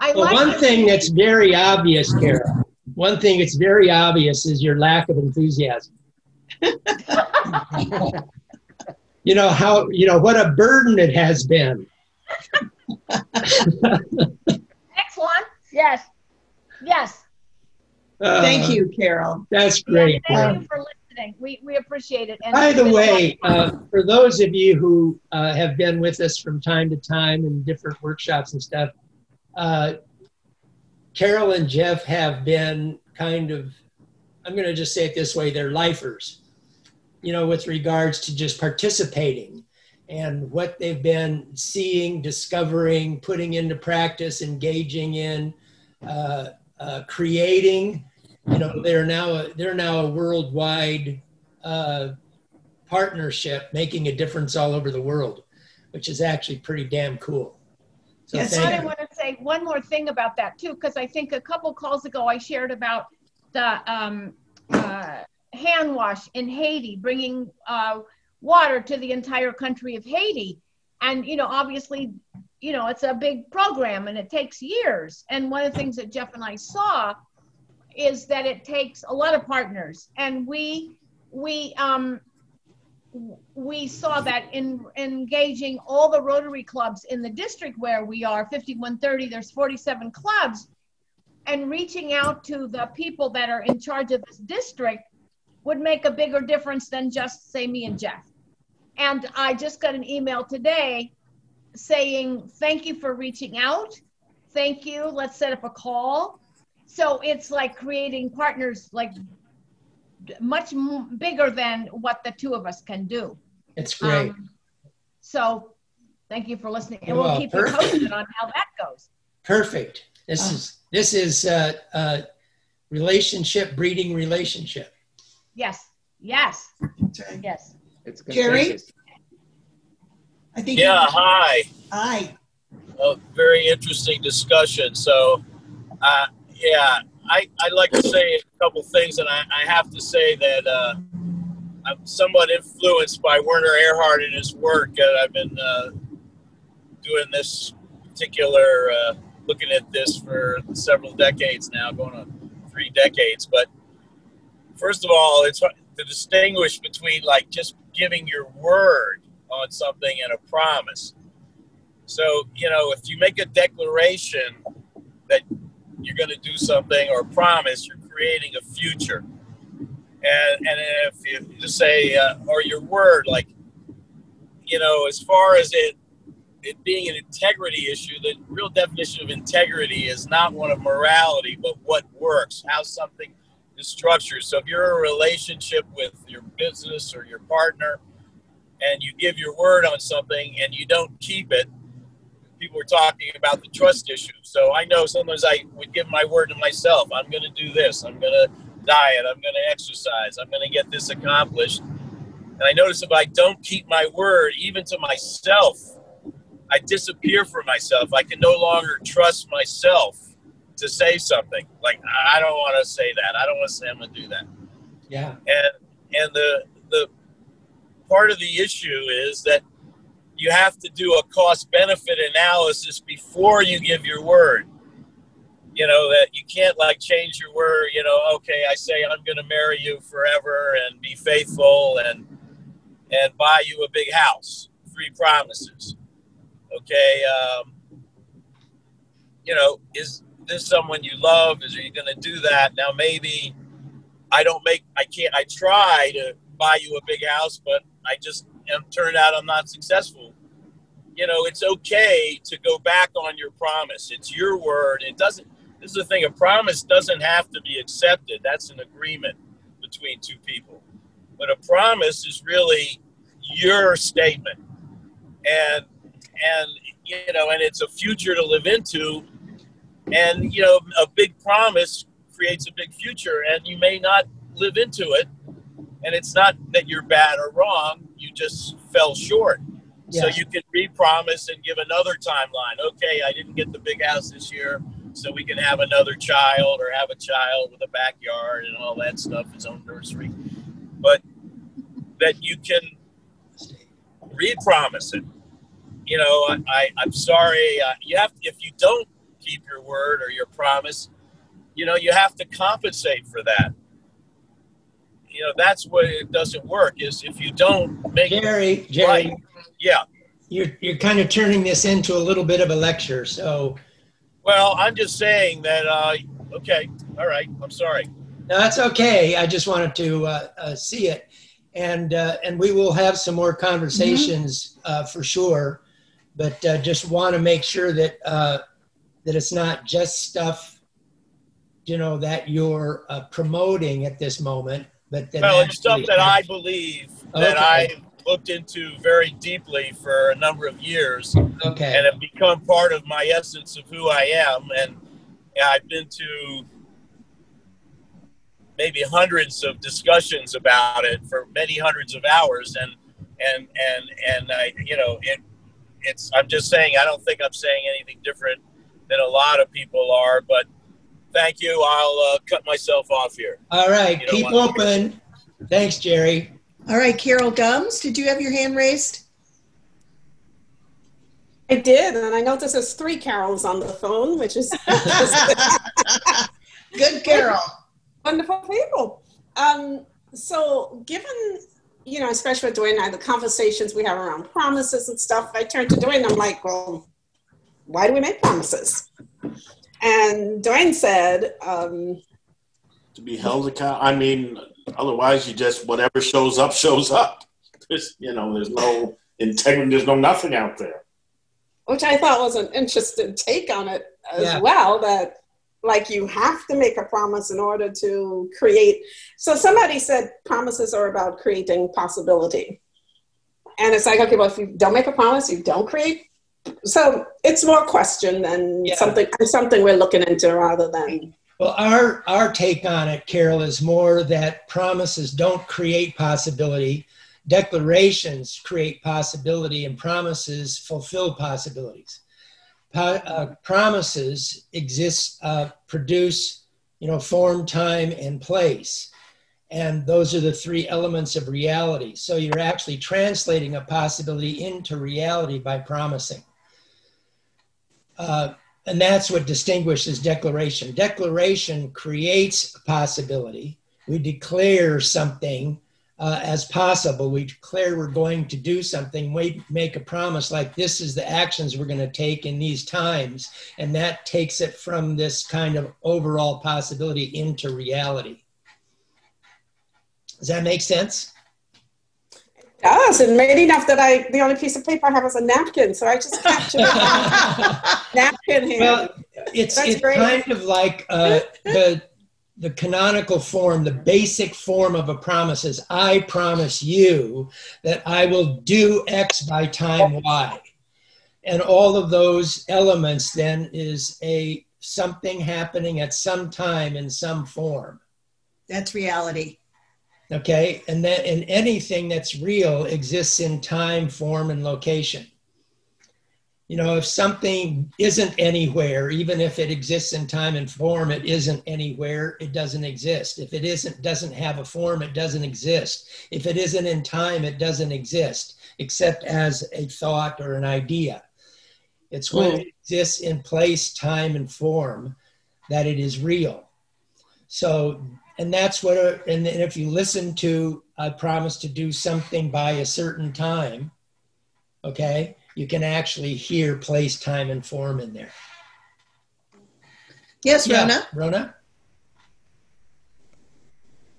Speaker 20: I
Speaker 3: Well,
Speaker 20: like
Speaker 3: one
Speaker 20: to
Speaker 3: thing that's very obvious, Kara, one thing that's very obvious is your lack of enthusiasm. you know how you know what a burden it has been.
Speaker 20: Next one. Yes. Yes.
Speaker 3: Uh,
Speaker 2: you, Carol.
Speaker 3: That's great.
Speaker 20: Thank
Speaker 3: Kara.
Speaker 20: you for listening. We, we appreciate it. And
Speaker 3: By the
Speaker 20: been a lot
Speaker 3: way, uh, for those of you who uh, have been with us from time to time in different workshops and stuff, uh, Carol and Jeff have been kind of, I'm going to just say it this way, they're lifers, you know, with regards to just participating and what they've been seeing, discovering, putting into practice, engaging in, uh, uh, creating. You know, they're now a, they're now a worldwide uh, partnership, making a difference all over the world, which is actually pretty damn cool. So
Speaker 20: Yes, I want to say one more thing about that too, because I think a couple calls ago I shared about the um, uh, hand wash in Haiti, bringing uh, water to the entire country of Haiti. And, you know, obviously, you know, it's a big program and it takes years. And one of the things that Jeff and I saw is that it takes a lot of partners. And we, we, um, we saw that in engaging all the Rotary clubs in the district where we are 5130, there's 47 clubs, and reaching out to the people that are in charge of this district would make a bigger difference than just say me and Jeff. And I just got an email today saying, thank you for reaching out. Thank you. Let's set up a call. So it's like creating partners like much m- bigger than what the two of us can do.
Speaker 3: It's great.
Speaker 20: Um, so thank you for listening. And
Speaker 3: Well,
Speaker 20: we'll keep you posted on how that goes.
Speaker 3: Perfect. This is this is uh, uh, relationship breeding relationship.
Speaker 20: Yes, yes, yes.
Speaker 21: It's
Speaker 2: Jerry? I think.
Speaker 22: Yeah, hi.
Speaker 2: Hi.
Speaker 22: A very interesting discussion. So, uh, yeah, I, I'd like to say a couple things, and I, I have to say that uh, I'm somewhat influenced by Werner Erhard and his work. Uh, I've been uh, doing this particular, uh, looking at this for several decades now, going on three decades. But first of all, it's to distinguish between like just giving your word on something and a promise. So, you know, if you make a declaration that you're going to do something or promise, you're creating a future. And, and if you just say, uh, or your word, like, you know, as far as it, it being an integrity issue, the real definition of integrity is not one of morality, but what works, how something is structured. So if you're in a relationship with your business or your partner and you give your word on something and you don't keep it, people were talking about the trust issue. So I know sometimes I would give my word to myself. I'm going to do this. I'm going to diet. I'm going to exercise. I'm going to get this accomplished. And I notice if I don't keep my word, even to myself, I disappear from myself. I can no longer trust myself to say something. Like I don't want to say that. I don't want to say I'm going to do that.
Speaker 3: Yeah.
Speaker 22: And and the the part of the issue is that you have to do a cost benefit analysis before you give your word. You know, that you can't like change your word, you know, okay, I say I'm going to marry you forever and be faithful and and buy you a big house. Three promises. Okay, um, you know, is this someone you love? Is are you going to do that? Now maybe I don't make I can't I try to buy you a big house, but I just am turned out I'm not successful. You know, it's okay to go back on your promise. It's your word. It doesn't this is the thing, a promise doesn't have to be accepted. That's an agreement between two people. But a promise is really your statement. And and you know, and it's a future to live into. And you know, a big promise creates a big future, and you may not live into it. And it's not that you're bad or wrong; you just fell short. So you can re-promise and give another timeline. Okay, I didn't get the big house this year, so we can have another child or have a child with a backyard and all that stuff, his own nursery. But that you can re-promise it. You know, I, I I'm sorry. Uh, you have if you don't keep your word or your promise, you know, you have to compensate for that. You know, that's what it doesn't work. Is if you don't make
Speaker 3: Jerry, Jerry,
Speaker 22: right, yeah.
Speaker 3: you're, you're kind of turning this into a little bit of a lecture. So,
Speaker 22: Well, I'm just saying that. Uh, okay, all right. I'm sorry.
Speaker 3: no, that's okay. I just wanted to uh, uh, see it. And, uh, and we will have some more conversations uh, for sure. But uh, just want to make sure that, uh, that it's not just stuff, you know, that you're uh, promoting at this moment, but
Speaker 22: Well, it's stuff that I believe that I looked into very deeply for a number of years.
Speaker 3: Okay.
Speaker 22: And have become part of my essence of who I am. And I've been to maybe hundreds of discussions about it for many hundreds of hours. And, and, and, and I, you know, it, it's, I'm just saying, I don't think I'm saying anything different than a lot of people are, but thank you. I'll uh, cut myself off here.
Speaker 3: All right, keep open. Thanks, Jerry.
Speaker 2: All right, Carol Gums, did you have your hand raised?
Speaker 12: I did, and I noticed there's three Carols on the phone, which is
Speaker 2: good, Carol.
Speaker 12: Wonderful people. Um, so, given you know, especially with Dwayne and I, the conversations we have around promises and stuff, I turned to Dwayne. I'm like, well, why do we make promises? And Dwayne said, um,
Speaker 23: to be held account. I mean, otherwise you just whatever shows up shows up. There's you know, there's no integrity. There's no nothing out there.
Speaker 12: which I thought was an interesting take on it as
Speaker 23: Yeah.
Speaker 12: well. That like you have to make a promise in order to create. So somebody said promises are about creating possibility, and it's like okay, well if you don't make a promise, you don't create. So it's more question than something something we're looking into rather than
Speaker 3: Well, our our take on it, Carol, is more that promises don't create possibility. Declarations create possibility, and promises fulfill possibilities. Po- uh, promises exist, uh, produce, you know, form, time, and place, and those are the three elements of reality. So you're actually translating a possibility into reality by promising. Uh, and that's what distinguishes declaration. Declaration creates a possibility. We declare something uh, as possible. We declare we're going to do something. We make a promise like this is the actions we're going to take in these times. And that takes it from this kind of overall possibility into reality. Does that make sense?
Speaker 12: Does and made enough that I the only piece of paper I have is a napkin, so I just captured it. napkin here.
Speaker 3: Well, it's
Speaker 12: That's
Speaker 3: it's
Speaker 12: great.
Speaker 3: kind of like uh, the the canonical form, the basic form of a promise is I promise you that I will do X by time Y. And all of those elements then is a something happening at some time in some form.
Speaker 2: That's reality.
Speaker 3: Okay. And then and anything that's real exists in time, form, and location. You know, if something isn't anywhere, even if it exists in time and form, it isn't anywhere, it doesn't exist. If it isn't doesn't have a form, it doesn't exist. If it isn't in time, it doesn't exist, except as a thought or an idea. It's when hmm. it exists in place, time, and form that it is real. So, and that's what, and then if you listen to, I promise to do something by a certain time, okay, you can actually hear place, time, and form in there.
Speaker 2: Yes,
Speaker 3: Yeah,
Speaker 2: Rona?
Speaker 3: Rona?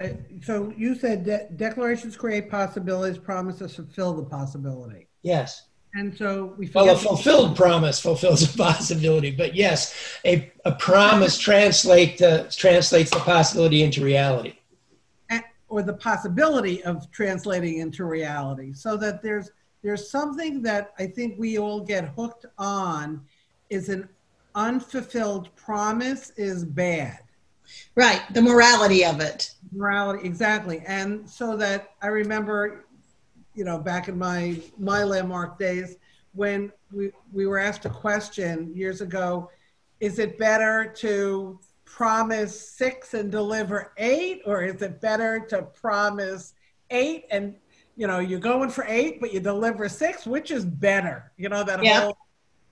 Speaker 15: Uh, So you said that declarations create possibilities, promises fulfill the possibility.
Speaker 3: Yes.
Speaker 15: And so we.
Speaker 3: Well, a fulfilled promise fulfills a possibility, but yes, a, a promise translate the, translates the possibility into reality.
Speaker 15: or the possibility of translating into reality so that there's there's something that i think we all get hooked on is an unfulfilled promise is bad
Speaker 2: right the morality of it
Speaker 15: morality exactly and so that i remember you know back in my my landmark days when we we were asked a question years ago is it better to promise six and deliver eight or is it better to promise eight and you know you're going for eight but you deliver six which is better you know that
Speaker 2: Yeah.
Speaker 15: whole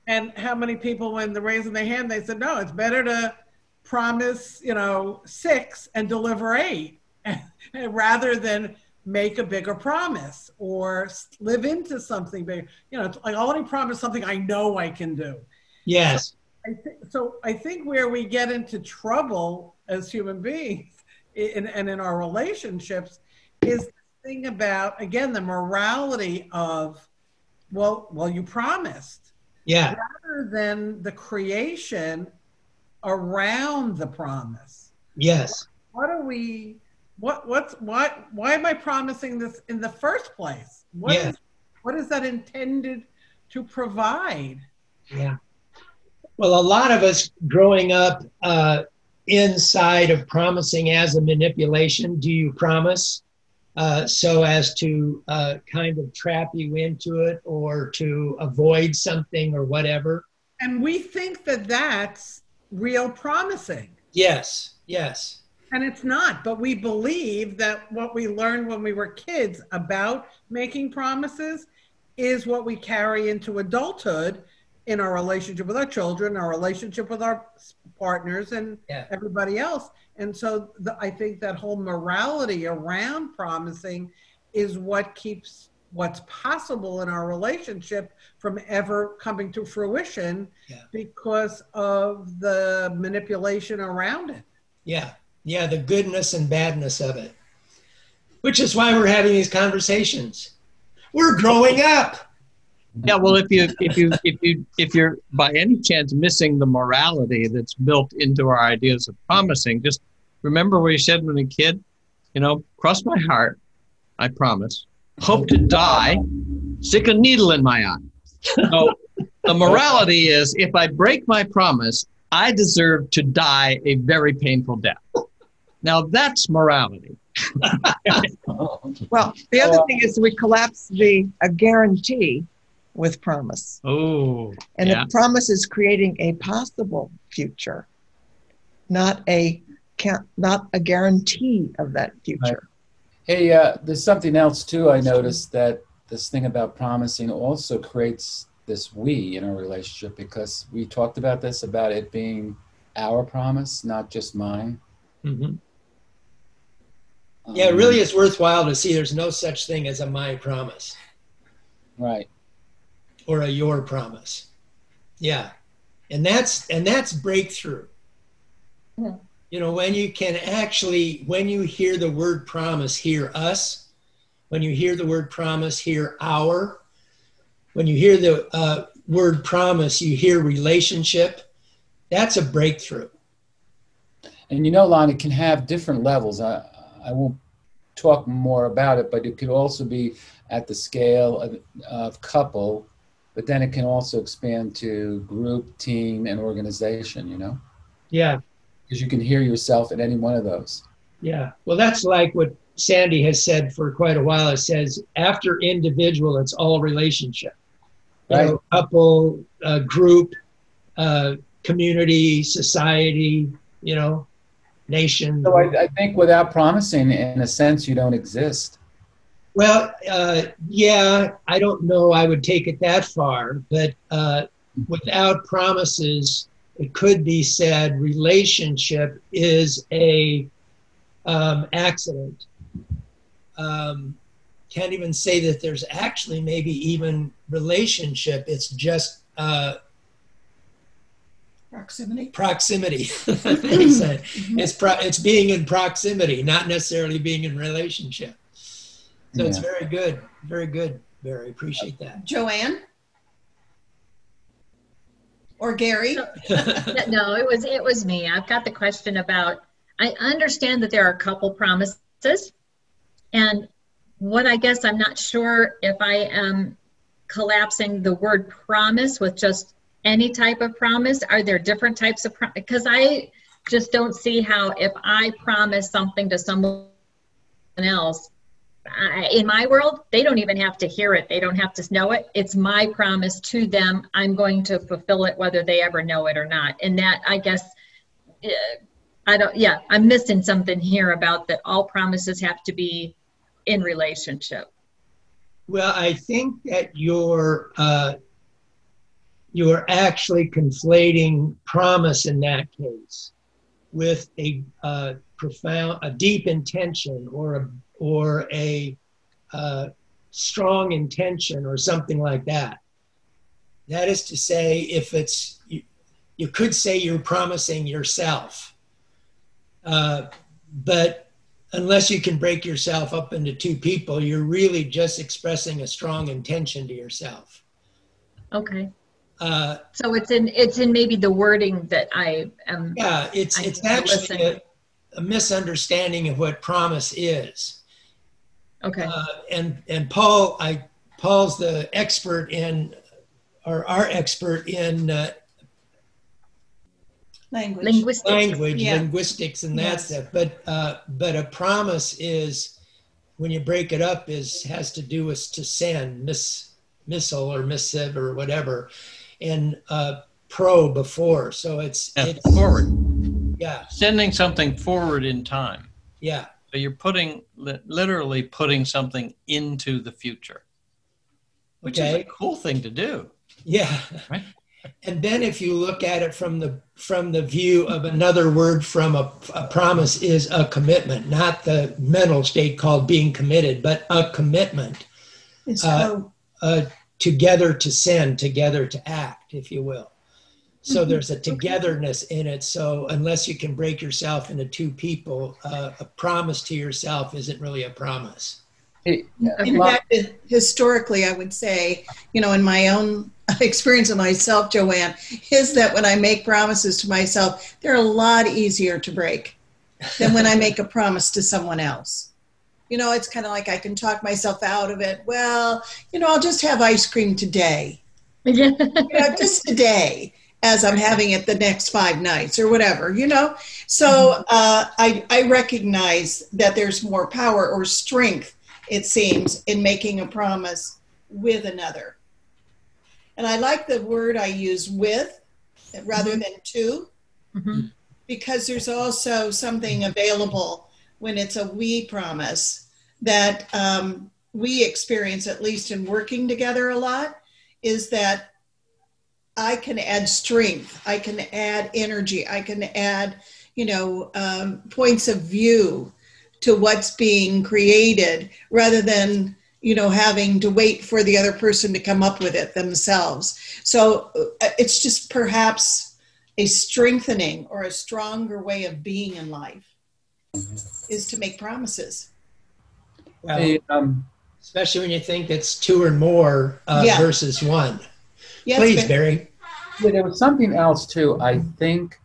Speaker 15: and how many people when they're raising their hand they said no it's better to promise you know six and deliver eight rather than make a bigger promise or live into something bigger you know it's like i only promise something i know i can do
Speaker 3: Yes.
Speaker 15: I think, so I think where we get into trouble as human beings in, and in our relationships is the thing about again the morality of well well you promised
Speaker 3: Yeah.
Speaker 15: rather than the creation around the promise
Speaker 3: Yes.
Speaker 15: what are we what what's why why am i promising this in the first place What is
Speaker 3: Yeah.
Speaker 15: what is that intended to provide
Speaker 3: Yeah. Well, a lot of us growing up uh, inside of promising as a manipulation, do you promise? Uh, so as to uh, kind of trap you into it or to avoid something or whatever.
Speaker 15: And we think that that's real promising.
Speaker 3: Yes, yes.
Speaker 15: And it's not, but we believe that what we learned when we were kids about making promises is what we carry into adulthood in our relationship with our children, our relationship with our partners, and
Speaker 3: Yeah.
Speaker 15: everybody else. And so the, I think that whole morality around promising is what keeps what's possible in our relationship from ever coming to fruition because of the manipulation around it.
Speaker 3: Yeah, yeah, the goodness and badness of it. Which is why we're having these conversations. We're growing up.
Speaker 9: Yeah, well, if you if you if you if you're by any chance missing the morality that's built into our ideas of promising, just remember what you said when a kid, you know, cross my heart, I promise. Hope to die, stick a needle in my eye. So the morality is if I break my promise, I deserve to die a very painful death. Now that's morality.
Speaker 7: Well, the other thing is we collapse the a guarantee with promise.
Speaker 9: Oh,
Speaker 7: And
Speaker 9: yeah.
Speaker 7: the promise is creating a possible future, not a can't, not a guarantee of that future.
Speaker 11: Hey, uh, there's something else too. I noticed that this thing about promising also creates this we in our relationship because we talked about this about it being our promise, not just mine.
Speaker 3: Mhm. Yeah, it really is worthwhile to see there's no such thing as a my promise
Speaker 11: Right.
Speaker 3: or a your promise. Yeah. And that's and that's breakthrough. You know, when you can actually when you hear the word promise, hear us. When you hear the word promise, hear our. When you hear the uh, word promise, you hear relationship. That's a breakthrough.
Speaker 11: And you know, Lon, it can have different levels. I, I won't talk more about it, but it could also be at the scale of, of couple, but then it can also expand to group, team, and organization, you know?
Speaker 3: Yeah.
Speaker 11: Because you can hear yourself in any one of those.
Speaker 3: Yeah. Well, that's like what Sandy has said for quite a while. It says after individual, it's all relationship. you
Speaker 11: Right.
Speaker 3: know, couple, uh, group, uh, community, society, you know, nation.
Speaker 11: So I, I think without promising, in a sense, you don't exist.
Speaker 3: Well, uh, yeah, I don't know. I would take it that far, but uh, without promises, it could be said relationship is a um, accident. Um, can't even say that there's actually maybe even relationship. It's just uh,
Speaker 2: Proximity.
Speaker 3: proximity. They mm-hmm. say. Mm-hmm. it's pro- it's being in proximity, not necessarily being in relationship. So it's very good, very good, very Appreciate that.
Speaker 2: Joanne? Or Gary?
Speaker 10: no, it was it was me. I've got the question about. I understand that there are a couple promises, and what I guess I'm not sure if I am collapsing the word promise with just any type of promise. Are there different types of because I just don't see how if I promise something to someone else. I, in my world, they don't even have to hear it. They don't have to know it. It's my promise to them. I'm going to fulfill it whether they ever know it or not. And that, I guess, uh, I don't, yeah, I'm missing something here about that all promises have to be in relationship.
Speaker 3: Well, I think that you're uh, you're actually conflating promise in that case with a uh, profound, a deep intention or a or a uh, strong intention or something like that. That is to say, if it's you, you could say you're promising yourself, uh, but unless you can break yourself up into two people, you're really just expressing a strong intention to yourself.
Speaker 10: Okay.
Speaker 3: Uh,
Speaker 10: So it's in, it's in maybe the wording that I am.
Speaker 3: yeah, it's
Speaker 10: I
Speaker 3: it's actually a, a misunderstanding of what promise is.
Speaker 10: Okay.
Speaker 3: Uh, and and Paul, I Paul's the expert in, or our expert in uh,
Speaker 2: Language.
Speaker 10: Linguistics.
Speaker 3: language,
Speaker 2: Yeah.
Speaker 3: linguistics, and that
Speaker 2: Yes.
Speaker 3: stuff. But uh, but a promise is when you break it up is has to do with to send miss missile or missive or whatever, and uh, pro before. So it's
Speaker 9: Yeah,
Speaker 3: it's
Speaker 9: forward.
Speaker 3: Yeah,
Speaker 9: Sending something forward in time.
Speaker 3: yeah.
Speaker 9: So you're putting, literally putting something into the future, which is a cool thing to do.
Speaker 3: Yeah.
Speaker 9: Right.
Speaker 3: And then if you look at it from the from the view of another word from a, a promise is a commitment, not the mental state called being committed, but a commitment.
Speaker 2: It's
Speaker 3: Uh,
Speaker 2: co-
Speaker 3: uh, together to sin, together to act, if you will. So
Speaker 2: Mhm.
Speaker 3: there's a togetherness in it. So unless you can break yourself into two people, uh, a promise to yourself isn't really a promise.
Speaker 2: In fact, historically, I would say, you know, in my own experience of myself, Joanne, is that when I make promises to myself, they're a lot easier to break than when I make a promise to someone else. You know, it's kind of like I can talk myself out of it. Well, you know, I'll just have ice cream today.
Speaker 10: Yeah.
Speaker 2: You know, just today as I'm having it the next five nights or whatever, you know? So mm-hmm. uh, I, I recognize that there's more power or strength, it seems, in making a promise with another. And I like the word I use with rather mm-hmm. than to, mm-hmm. because there's also something available when it's a we promise that um, we experience, at least in working together a lot, is that I can add strength, I can add energy, I can add, you know, um, points of view to what's being created rather than, you know, having to wait for the other person to come up with it themselves. So uh, it's just perhaps a strengthening or a stronger way of being in life is to make promises.
Speaker 3: Well,
Speaker 11: Hey, um,
Speaker 3: especially when you think it's two or more uh,
Speaker 2: Yeah.
Speaker 3: versus one.
Speaker 2: Yes,
Speaker 3: Please,
Speaker 2: Ben.
Speaker 3: Barry.
Speaker 11: Yeah, there was something else too. I think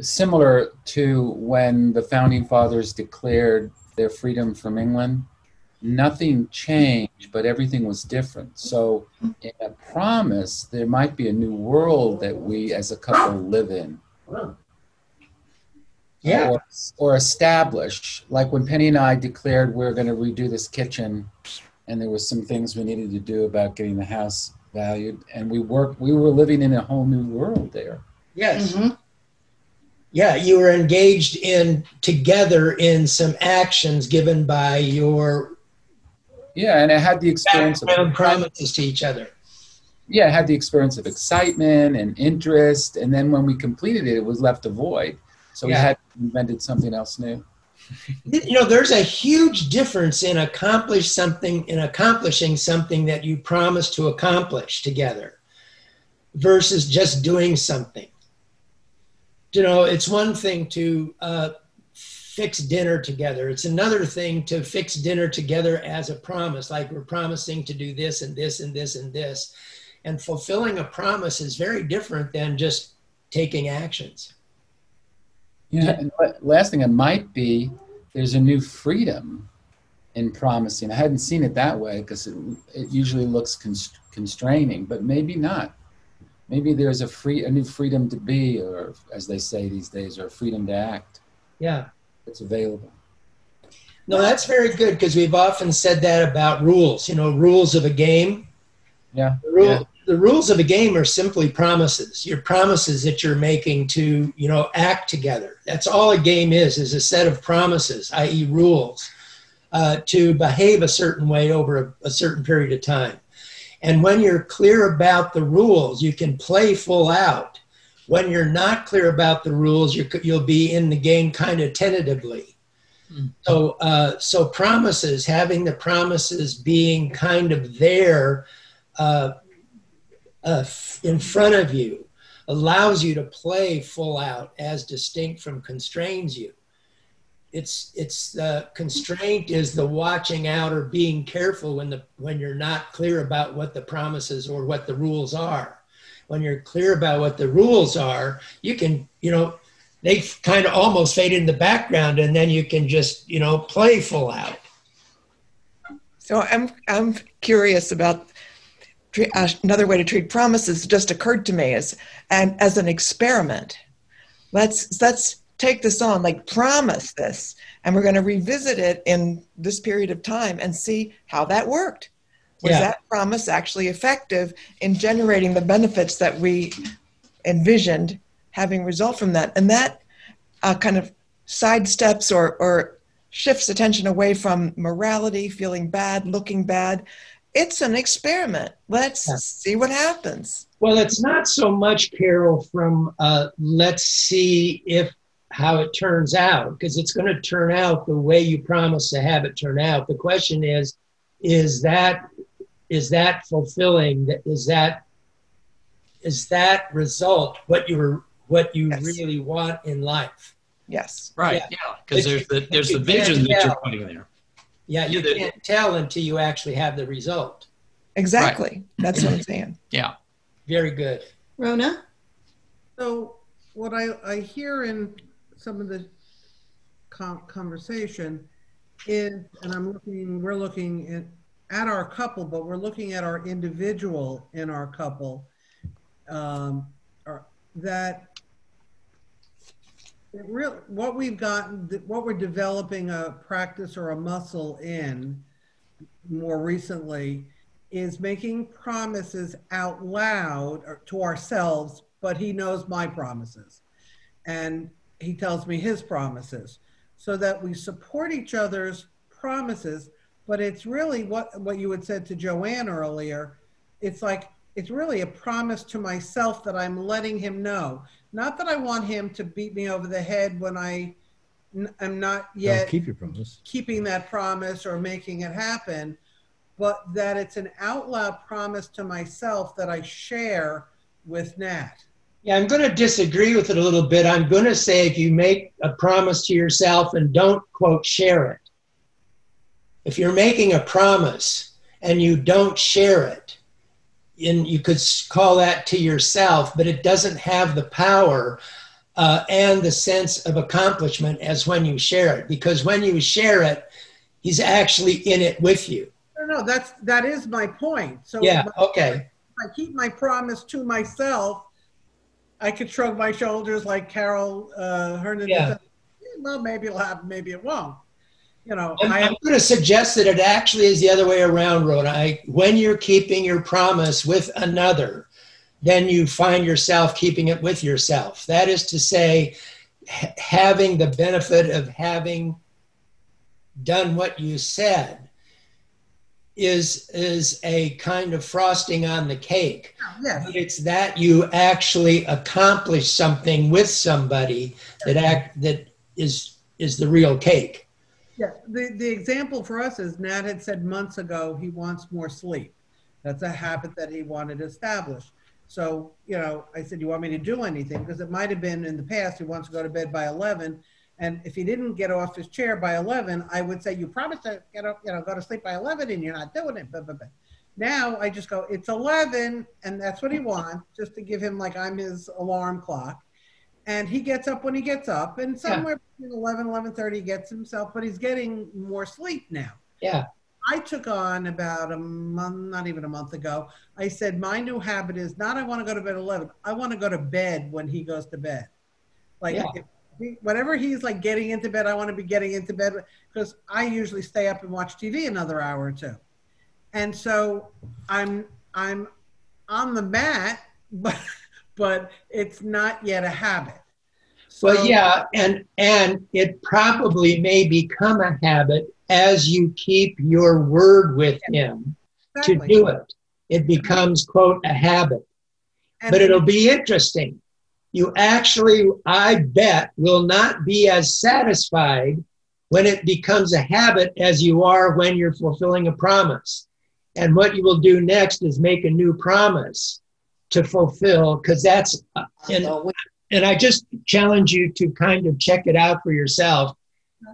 Speaker 11: similar to when the founding fathers declared their freedom from England, nothing changed, but everything was different. So, in a promise, there might be a new world that we as a couple live in.
Speaker 3: Yeah.
Speaker 11: Or, or establish, like when Penny and I declared we are going to redo this kitchen, and there was some things we needed to do about getting the house valued, and we worked. We were living in a whole new world there.
Speaker 3: Yes. Mm-hmm. Yeah, you were engaged in together in some actions given by your
Speaker 11: Yeah, and I had the experience of
Speaker 3: promises to each other.
Speaker 11: yeah, I had the experience of excitement and interest, and then when we completed it, it was left a void. So we
Speaker 3: Yeah.
Speaker 11: had invented something else new.
Speaker 3: You know, there's a huge difference in accomplish something in accomplishing something that you promised to accomplish together versus just doing something. You know, it's one thing to uh, fix dinner together. It's another thing to fix dinner together as a promise, like we're promising to do this and this and this and this. And fulfilling a promise is very different than just taking actions.
Speaker 11: Yeah, and last thing it might be there's a new freedom in promising. I hadn't seen it that way because it, it usually looks const- constraining, but maybe not. Maybe there's a free a new freedom to be, or as they say these days, or freedom to act.
Speaker 3: Yeah.
Speaker 11: It's available.
Speaker 3: No, that's very good because we've often said that about rules, you know, rules of a game.
Speaker 11: Yeah.
Speaker 3: The, rule,
Speaker 11: Yeah.
Speaker 3: The rules of a game are simply promises. Your promises that you're making to, you know, act together. That's all a game is, is a set of promises, i.e. rules, uh, to behave a certain way over a, a certain period of time. And when you're clear about the rules, you can play full out. When you're not clear about the rules, you're, you'll be in the game kind of tentatively. So, uh, so promises, having the promises being kind of there uh, uh, in front of you, allows you to play full out as distinct from constrains you. It's it's the constraint is the watching out or being careful when the when you're not clear about what the promises or what the rules are. When you're clear about what the rules are, you can you know they kind of almost fade in the background, and then you can just you know play full out.
Speaker 7: So I'm I'm curious about uh, another way to treat promises. Just occurred to me as and as an experiment. Let's let's take this on, like promise this, and we're going to revisit it in this period of time and see how that worked. Was
Speaker 3: Yeah.
Speaker 7: that promise actually effective in generating the benefits that we envisioned having result from that? And that uh, kind of sidesteps or, or shifts attention away from morality, feeling bad, looking bad. It's an experiment. Let's see what happens.
Speaker 3: Well, it's not so much, Carol, from uh, let's see if how it turns out, because it's going to turn out the way you promise to have it turn out. The question is, is that is that fulfilling? That is that is that result what you were what you really want in life?
Speaker 7: Yes.
Speaker 9: Right. Yeah. Because
Speaker 3: But
Speaker 9: there's the there's the
Speaker 3: you can't
Speaker 9: vision that you're putting there.
Speaker 3: Yeah, you can't tell until you actually have the result.
Speaker 7: Exactly. That's what I'm saying.
Speaker 9: Yeah.
Speaker 3: Very good.
Speaker 2: Rona?
Speaker 15: So what I, I hear in some of the con- conversation is, and I'm looking, we're looking at, at our couple, but we're looking at our individual in our couple, um, or that it real, what we've gotten, what we're developing a practice or a muscle in more recently is making promises out loud uh, to ourselves, but he knows my promises. And he tells me his promises so that we support each other's promises. But it's really what, what you had said to Joanne earlier. It's like, it's really a promise to myself that I'm letting him know. Not that I want him to beat me over the head when I n- am not yet
Speaker 24: Don't keep your promise.
Speaker 15: keeping that promise or making it happen, but that it's an out loud promise to myself that I share with Nat.
Speaker 3: Yeah, I'm going to disagree with it a little bit. I'm going to say if you make a promise to yourself and don't, quote, share it, if you're making a promise and you don't share it, and you could call that to yourself, but it doesn't have the power uh, and the sense of accomplishment as when you share it. Because when you share it, he's actually in it with you.
Speaker 15: No, no, that's that is my point. So
Speaker 3: Yeah,
Speaker 15: if I-
Speaker 3: okay.
Speaker 15: If I keep my promise to myself, I could shrug my shoulders like Carol uh, Hernan.
Speaker 3: Yeah.
Speaker 15: said, "Eh, Well, maybe it'll happen, maybe it won't. You know,
Speaker 3: I'm,
Speaker 15: I,
Speaker 3: I'm going to suggest that it actually is the other way around, Rhoda. I, when you're keeping your promise with another, then you find yourself keeping it with yourself. That is to say, ha- having the benefit of having done what you said is is a kind of frosting on the cake.
Speaker 15: Oh, yes.
Speaker 3: But it's that you actually accomplish something with somebody that act that is is the real cake.
Speaker 15: Yeah, the, the example for us is Nat had said months ago he wants more sleep. That's a habit that he wanted to establish. So, you know, I said, You want me to do anything? Because it might have been in the past he wants to go to bed by 11. And if he didn't get off his chair by 11, I would say, You promised to get up, you know, go to sleep by 11 and you're not doing it. Blah, blah, blah. Now I just go, It's 11. And that's what he wants, just to give him like I'm his alarm clock. And he gets up when he gets up. And somewhere between 11, 11.30 he gets himself, but he's getting more sleep now.
Speaker 3: Yeah.
Speaker 15: I took on about a month, not even a month ago. I said, my new habit is not I want to go to bed at 11. I want to go to bed when he goes to bed. Like,
Speaker 3: Yeah.
Speaker 15: he, whenever he's like getting into bed, I want to be getting into bed because I usually stay up and watch TV another hour or two. And so I'm, I'm on the mat, but, but it's not yet a habit.
Speaker 3: Well,
Speaker 15: So-
Speaker 3: yeah, and and it probably may become a habit as you keep your word with him to do it. It becomes quote a habit. But it'll be interesting. You actually, I bet, will not be as satisfied when it becomes a habit as you are when you're fulfilling a promise. And what you will do next is make a new promise to fulfill, because that's, uh, and, and I just challenge you to kind of check it out for yourself,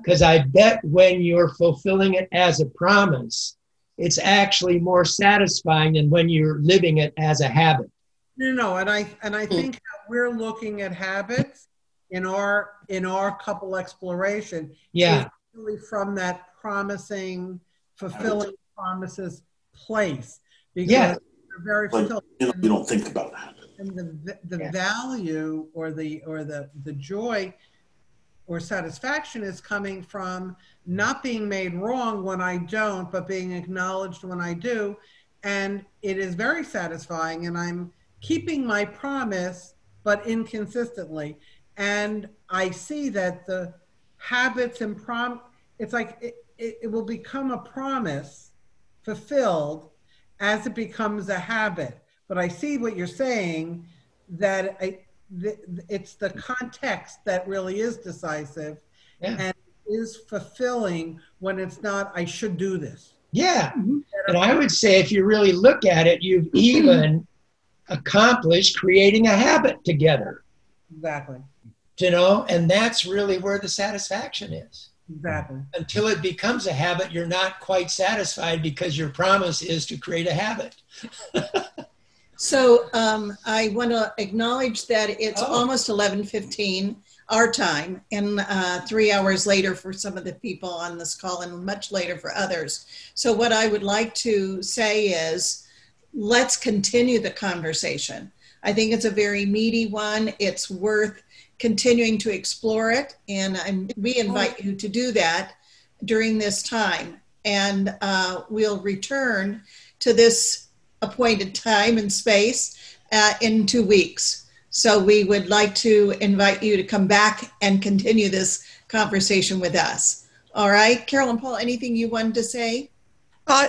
Speaker 3: because I bet when you're fulfilling it as a promise, it's actually more satisfying than when you're living it as a habit.
Speaker 15: No, no, and I and I think how we're looking at habits in our in our couple exploration.
Speaker 3: Yeah.
Speaker 15: really from that promising, fulfilling promises place because
Speaker 3: Yeah.
Speaker 15: They're very
Speaker 23: But
Speaker 15: fulfilling.
Speaker 23: you, know, you don't think about that.
Speaker 15: And the the value or the or the the joy or satisfaction is coming from not being made wrong when I don't, but being acknowledged when I do. And it is very satisfying, and I'm keeping my promise, but inconsistently. And I see that the habits and prom, it's like it, it, it will become a promise fulfilled as it becomes a habit. But I see what you're saying that I, th- it's the context that really is decisive and is fulfilling when it's not, I should do this.
Speaker 3: Yeah. Mm-hmm. And I would say if you really look at it, you've mm-hmm. even accomplished creating a habit together,
Speaker 15: Exactly.
Speaker 3: you know, and that's really where the satisfaction is.
Speaker 15: Exactly.
Speaker 3: Until it becomes a habit, you're not quite satisfied because your promise is to create a habit.
Speaker 2: So um, I want to acknowledge that it's
Speaker 3: Oh.
Speaker 2: almost 11:15 our time, and uh, three hours later for some of the people on this call, and much later for others. So what I would like to say is, let's continue the conversation. I think it's a very meaty one. It's worth continuing to explore it, and I'm, we invite you to do that during this time. And uh, we'll return to this appointed time and space uh, in two weeks. So we would like to invite you to come back and continue this conversation with us. All right, Carol and Paul, anything you wanted to say?
Speaker 7: Uh,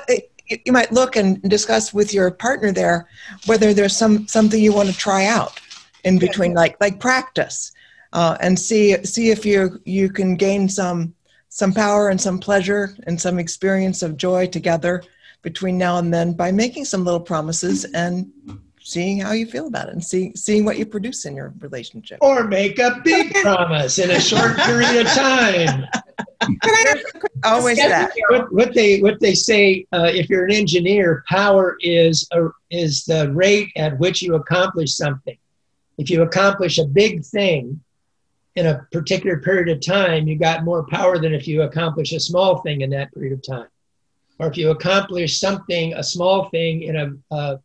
Speaker 7: you might look and discuss with your partner there whether there's some something you want to try out in between, like like practice, uh, and see see if you you can gain some some power and some pleasure and some experience of joy together between now and then by making some little promises and seeing how you feel about it and see, seeing what you produce in your relationship.
Speaker 3: Or make a big promise in a short period of time.
Speaker 7: Always that.
Speaker 3: What, what they what they say, uh, if you're an engineer, power is a, is the rate at which you accomplish something. If you accomplish a big thing in a particular period of time, you got more power than if you accomplish a small thing in that period of time. Or if you accomplish something, a small thing in a uh,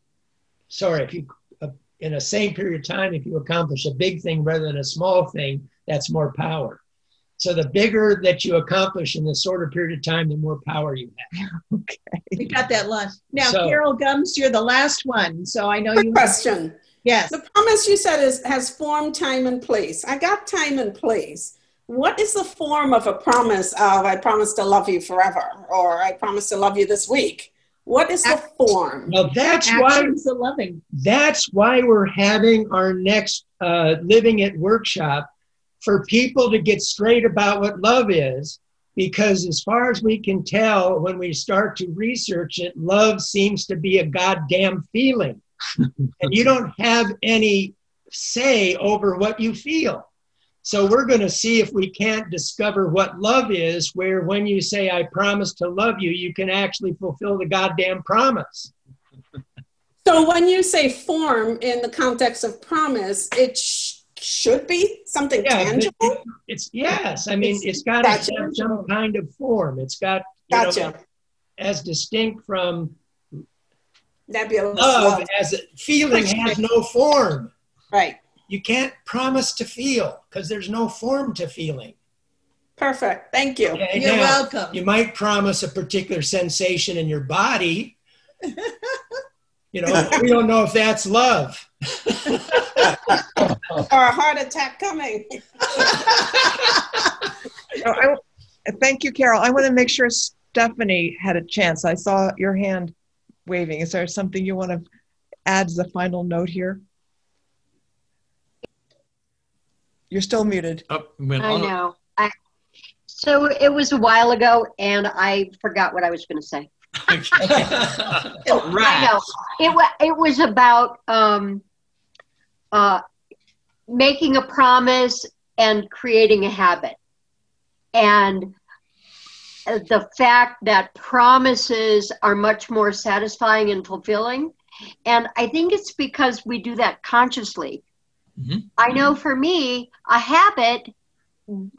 Speaker 3: sorry, if you uh, in a same period of time, if you accomplish a big thing rather than a small thing, that's more power. So the bigger that you accomplish in the shorter period of time, the more power you have.
Speaker 7: okay.
Speaker 2: We got that last. Now,
Speaker 3: So-
Speaker 2: Carol Gums, you're the last one. So I know
Speaker 12: Quick
Speaker 2: you.
Speaker 12: question.
Speaker 2: Yes.
Speaker 12: The promise you said is has form, time, and place. I got time and place. What is the form of a promise of I promise to love you forever or I promise to love you this week? What is the form?
Speaker 3: Well, that's why
Speaker 2: Actions of loving.
Speaker 3: that's why we're having our next uh, living it workshop for people to get straight about what love is because as far as we can tell when we start to research it love seems to be a goddamn feeling and you don't have any say over what you feel so we're going to see if we can't discover what love is where when you say i promise to love you you can actually fulfill the goddamn promise
Speaker 12: So when you say form in the context of promise, it sh- should be something
Speaker 3: Yeah, but
Speaker 12: tangible.
Speaker 3: It's yes. I mean,
Speaker 12: It's-
Speaker 3: it's got to
Speaker 12: gotcha.
Speaker 3: have some kind of form. It's got you know, as distinct from
Speaker 12: Nebulous
Speaker 3: love
Speaker 12: love.
Speaker 3: as a feeling has no form.
Speaker 12: Right.
Speaker 3: You can't promise to feel because there's no form to feeling.
Speaker 12: Perfect. Thank you.
Speaker 3: Okay,
Speaker 2: You're
Speaker 3: now,
Speaker 2: welcome.
Speaker 3: You might promise a particular sensation in your body. you know, we don't know if that's love.
Speaker 12: Or a heart attack coming.
Speaker 7: Oh, I, thank you, Carol. I want to make sure Stephanie had a chance. I saw your hand waving. Is there something you want to add as a final note here? You're still muted.
Speaker 9: Oh, went
Speaker 24: I know. I, so it was a while ago, and I forgot what I was going to say. I know. It, wa- it was about um, uh, making a promise and creating a habit. And the fact that promises are much more satisfying and fulfilling. And I think it's because we do that consciously. Mm-hmm. I know for me, a habit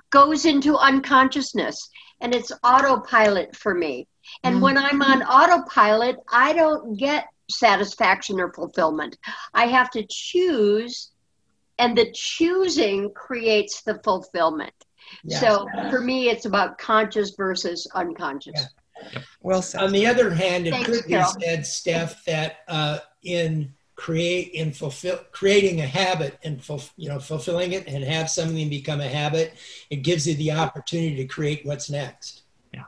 Speaker 24: goes into unconsciousness and it's autopilot for me. And mm-hmm. when I'm on autopilot, I don't get satisfaction or fulfillment. I have to choose, and the choosing creates the fulfillment.
Speaker 3: Yeah.
Speaker 24: So for me, it's about conscious versus unconscious.
Speaker 7: Well said.
Speaker 3: On the other hand, it
Speaker 24: Thanks,
Speaker 3: could be
Speaker 24: Carol.
Speaker 3: said, Steph, that uh, in create in fulfill creating a habit and fulf- you know fulfilling it and have something become a habit, it gives you the opportunity to create what's next.
Speaker 21: Yeah.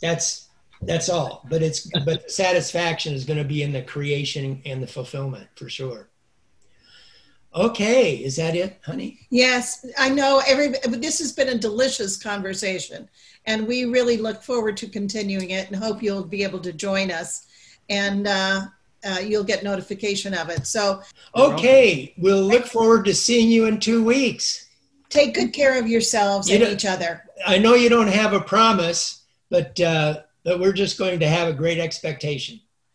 Speaker 3: That's that's all. But it's but satisfaction is going to be in the creation and the fulfillment for sure. Okay, is that it, honey?
Speaker 2: Yes, I know every, this has been a delicious conversation and we really look forward to continuing it and hope you'll be able to join us and uh, uh, you'll get notification of it. So
Speaker 3: Okay, we'll look forward to seeing you in two weeks.
Speaker 2: take good care of yourselves
Speaker 3: You
Speaker 2: and each other.
Speaker 3: I know you don't have a promise, but uh, but we're just going to have a great expectation.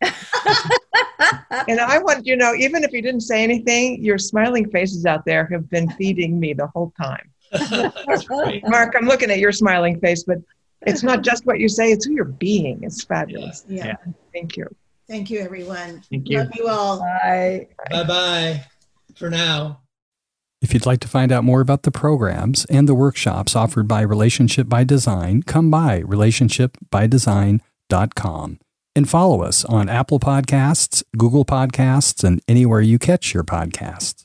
Speaker 7: And I want you to know, even if you didn't say anything, your smiling faces out there have been feeding me the whole time. Mark, I'm looking at your smiling face, but it's not just what you say, it's who you're being. It's fabulous.
Speaker 2: Yeah.
Speaker 7: Thank you.
Speaker 2: Thank you, everyone.
Speaker 21: Thank you.
Speaker 2: Love you all.
Speaker 15: Bye.
Speaker 3: Bye bye for now.
Speaker 21: If you'd like to find out more about the programs and the workshops offered by Relationship by Design, come by relationshipbydesign.com and follow us on Apple Podcasts, Google Podcasts, and anywhere you catch your podcasts.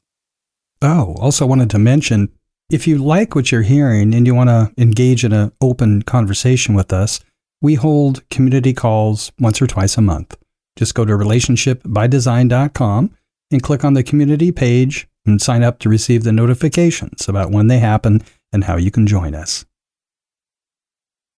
Speaker 21: Oh, also wanted to mention if you like what you're hearing and you want to engage in an open conversation with us, we hold community calls once or twice a month. Just go to relationshipbydesign.com and click on the community page and sign up to receive the notifications about when they happen and how you can join us.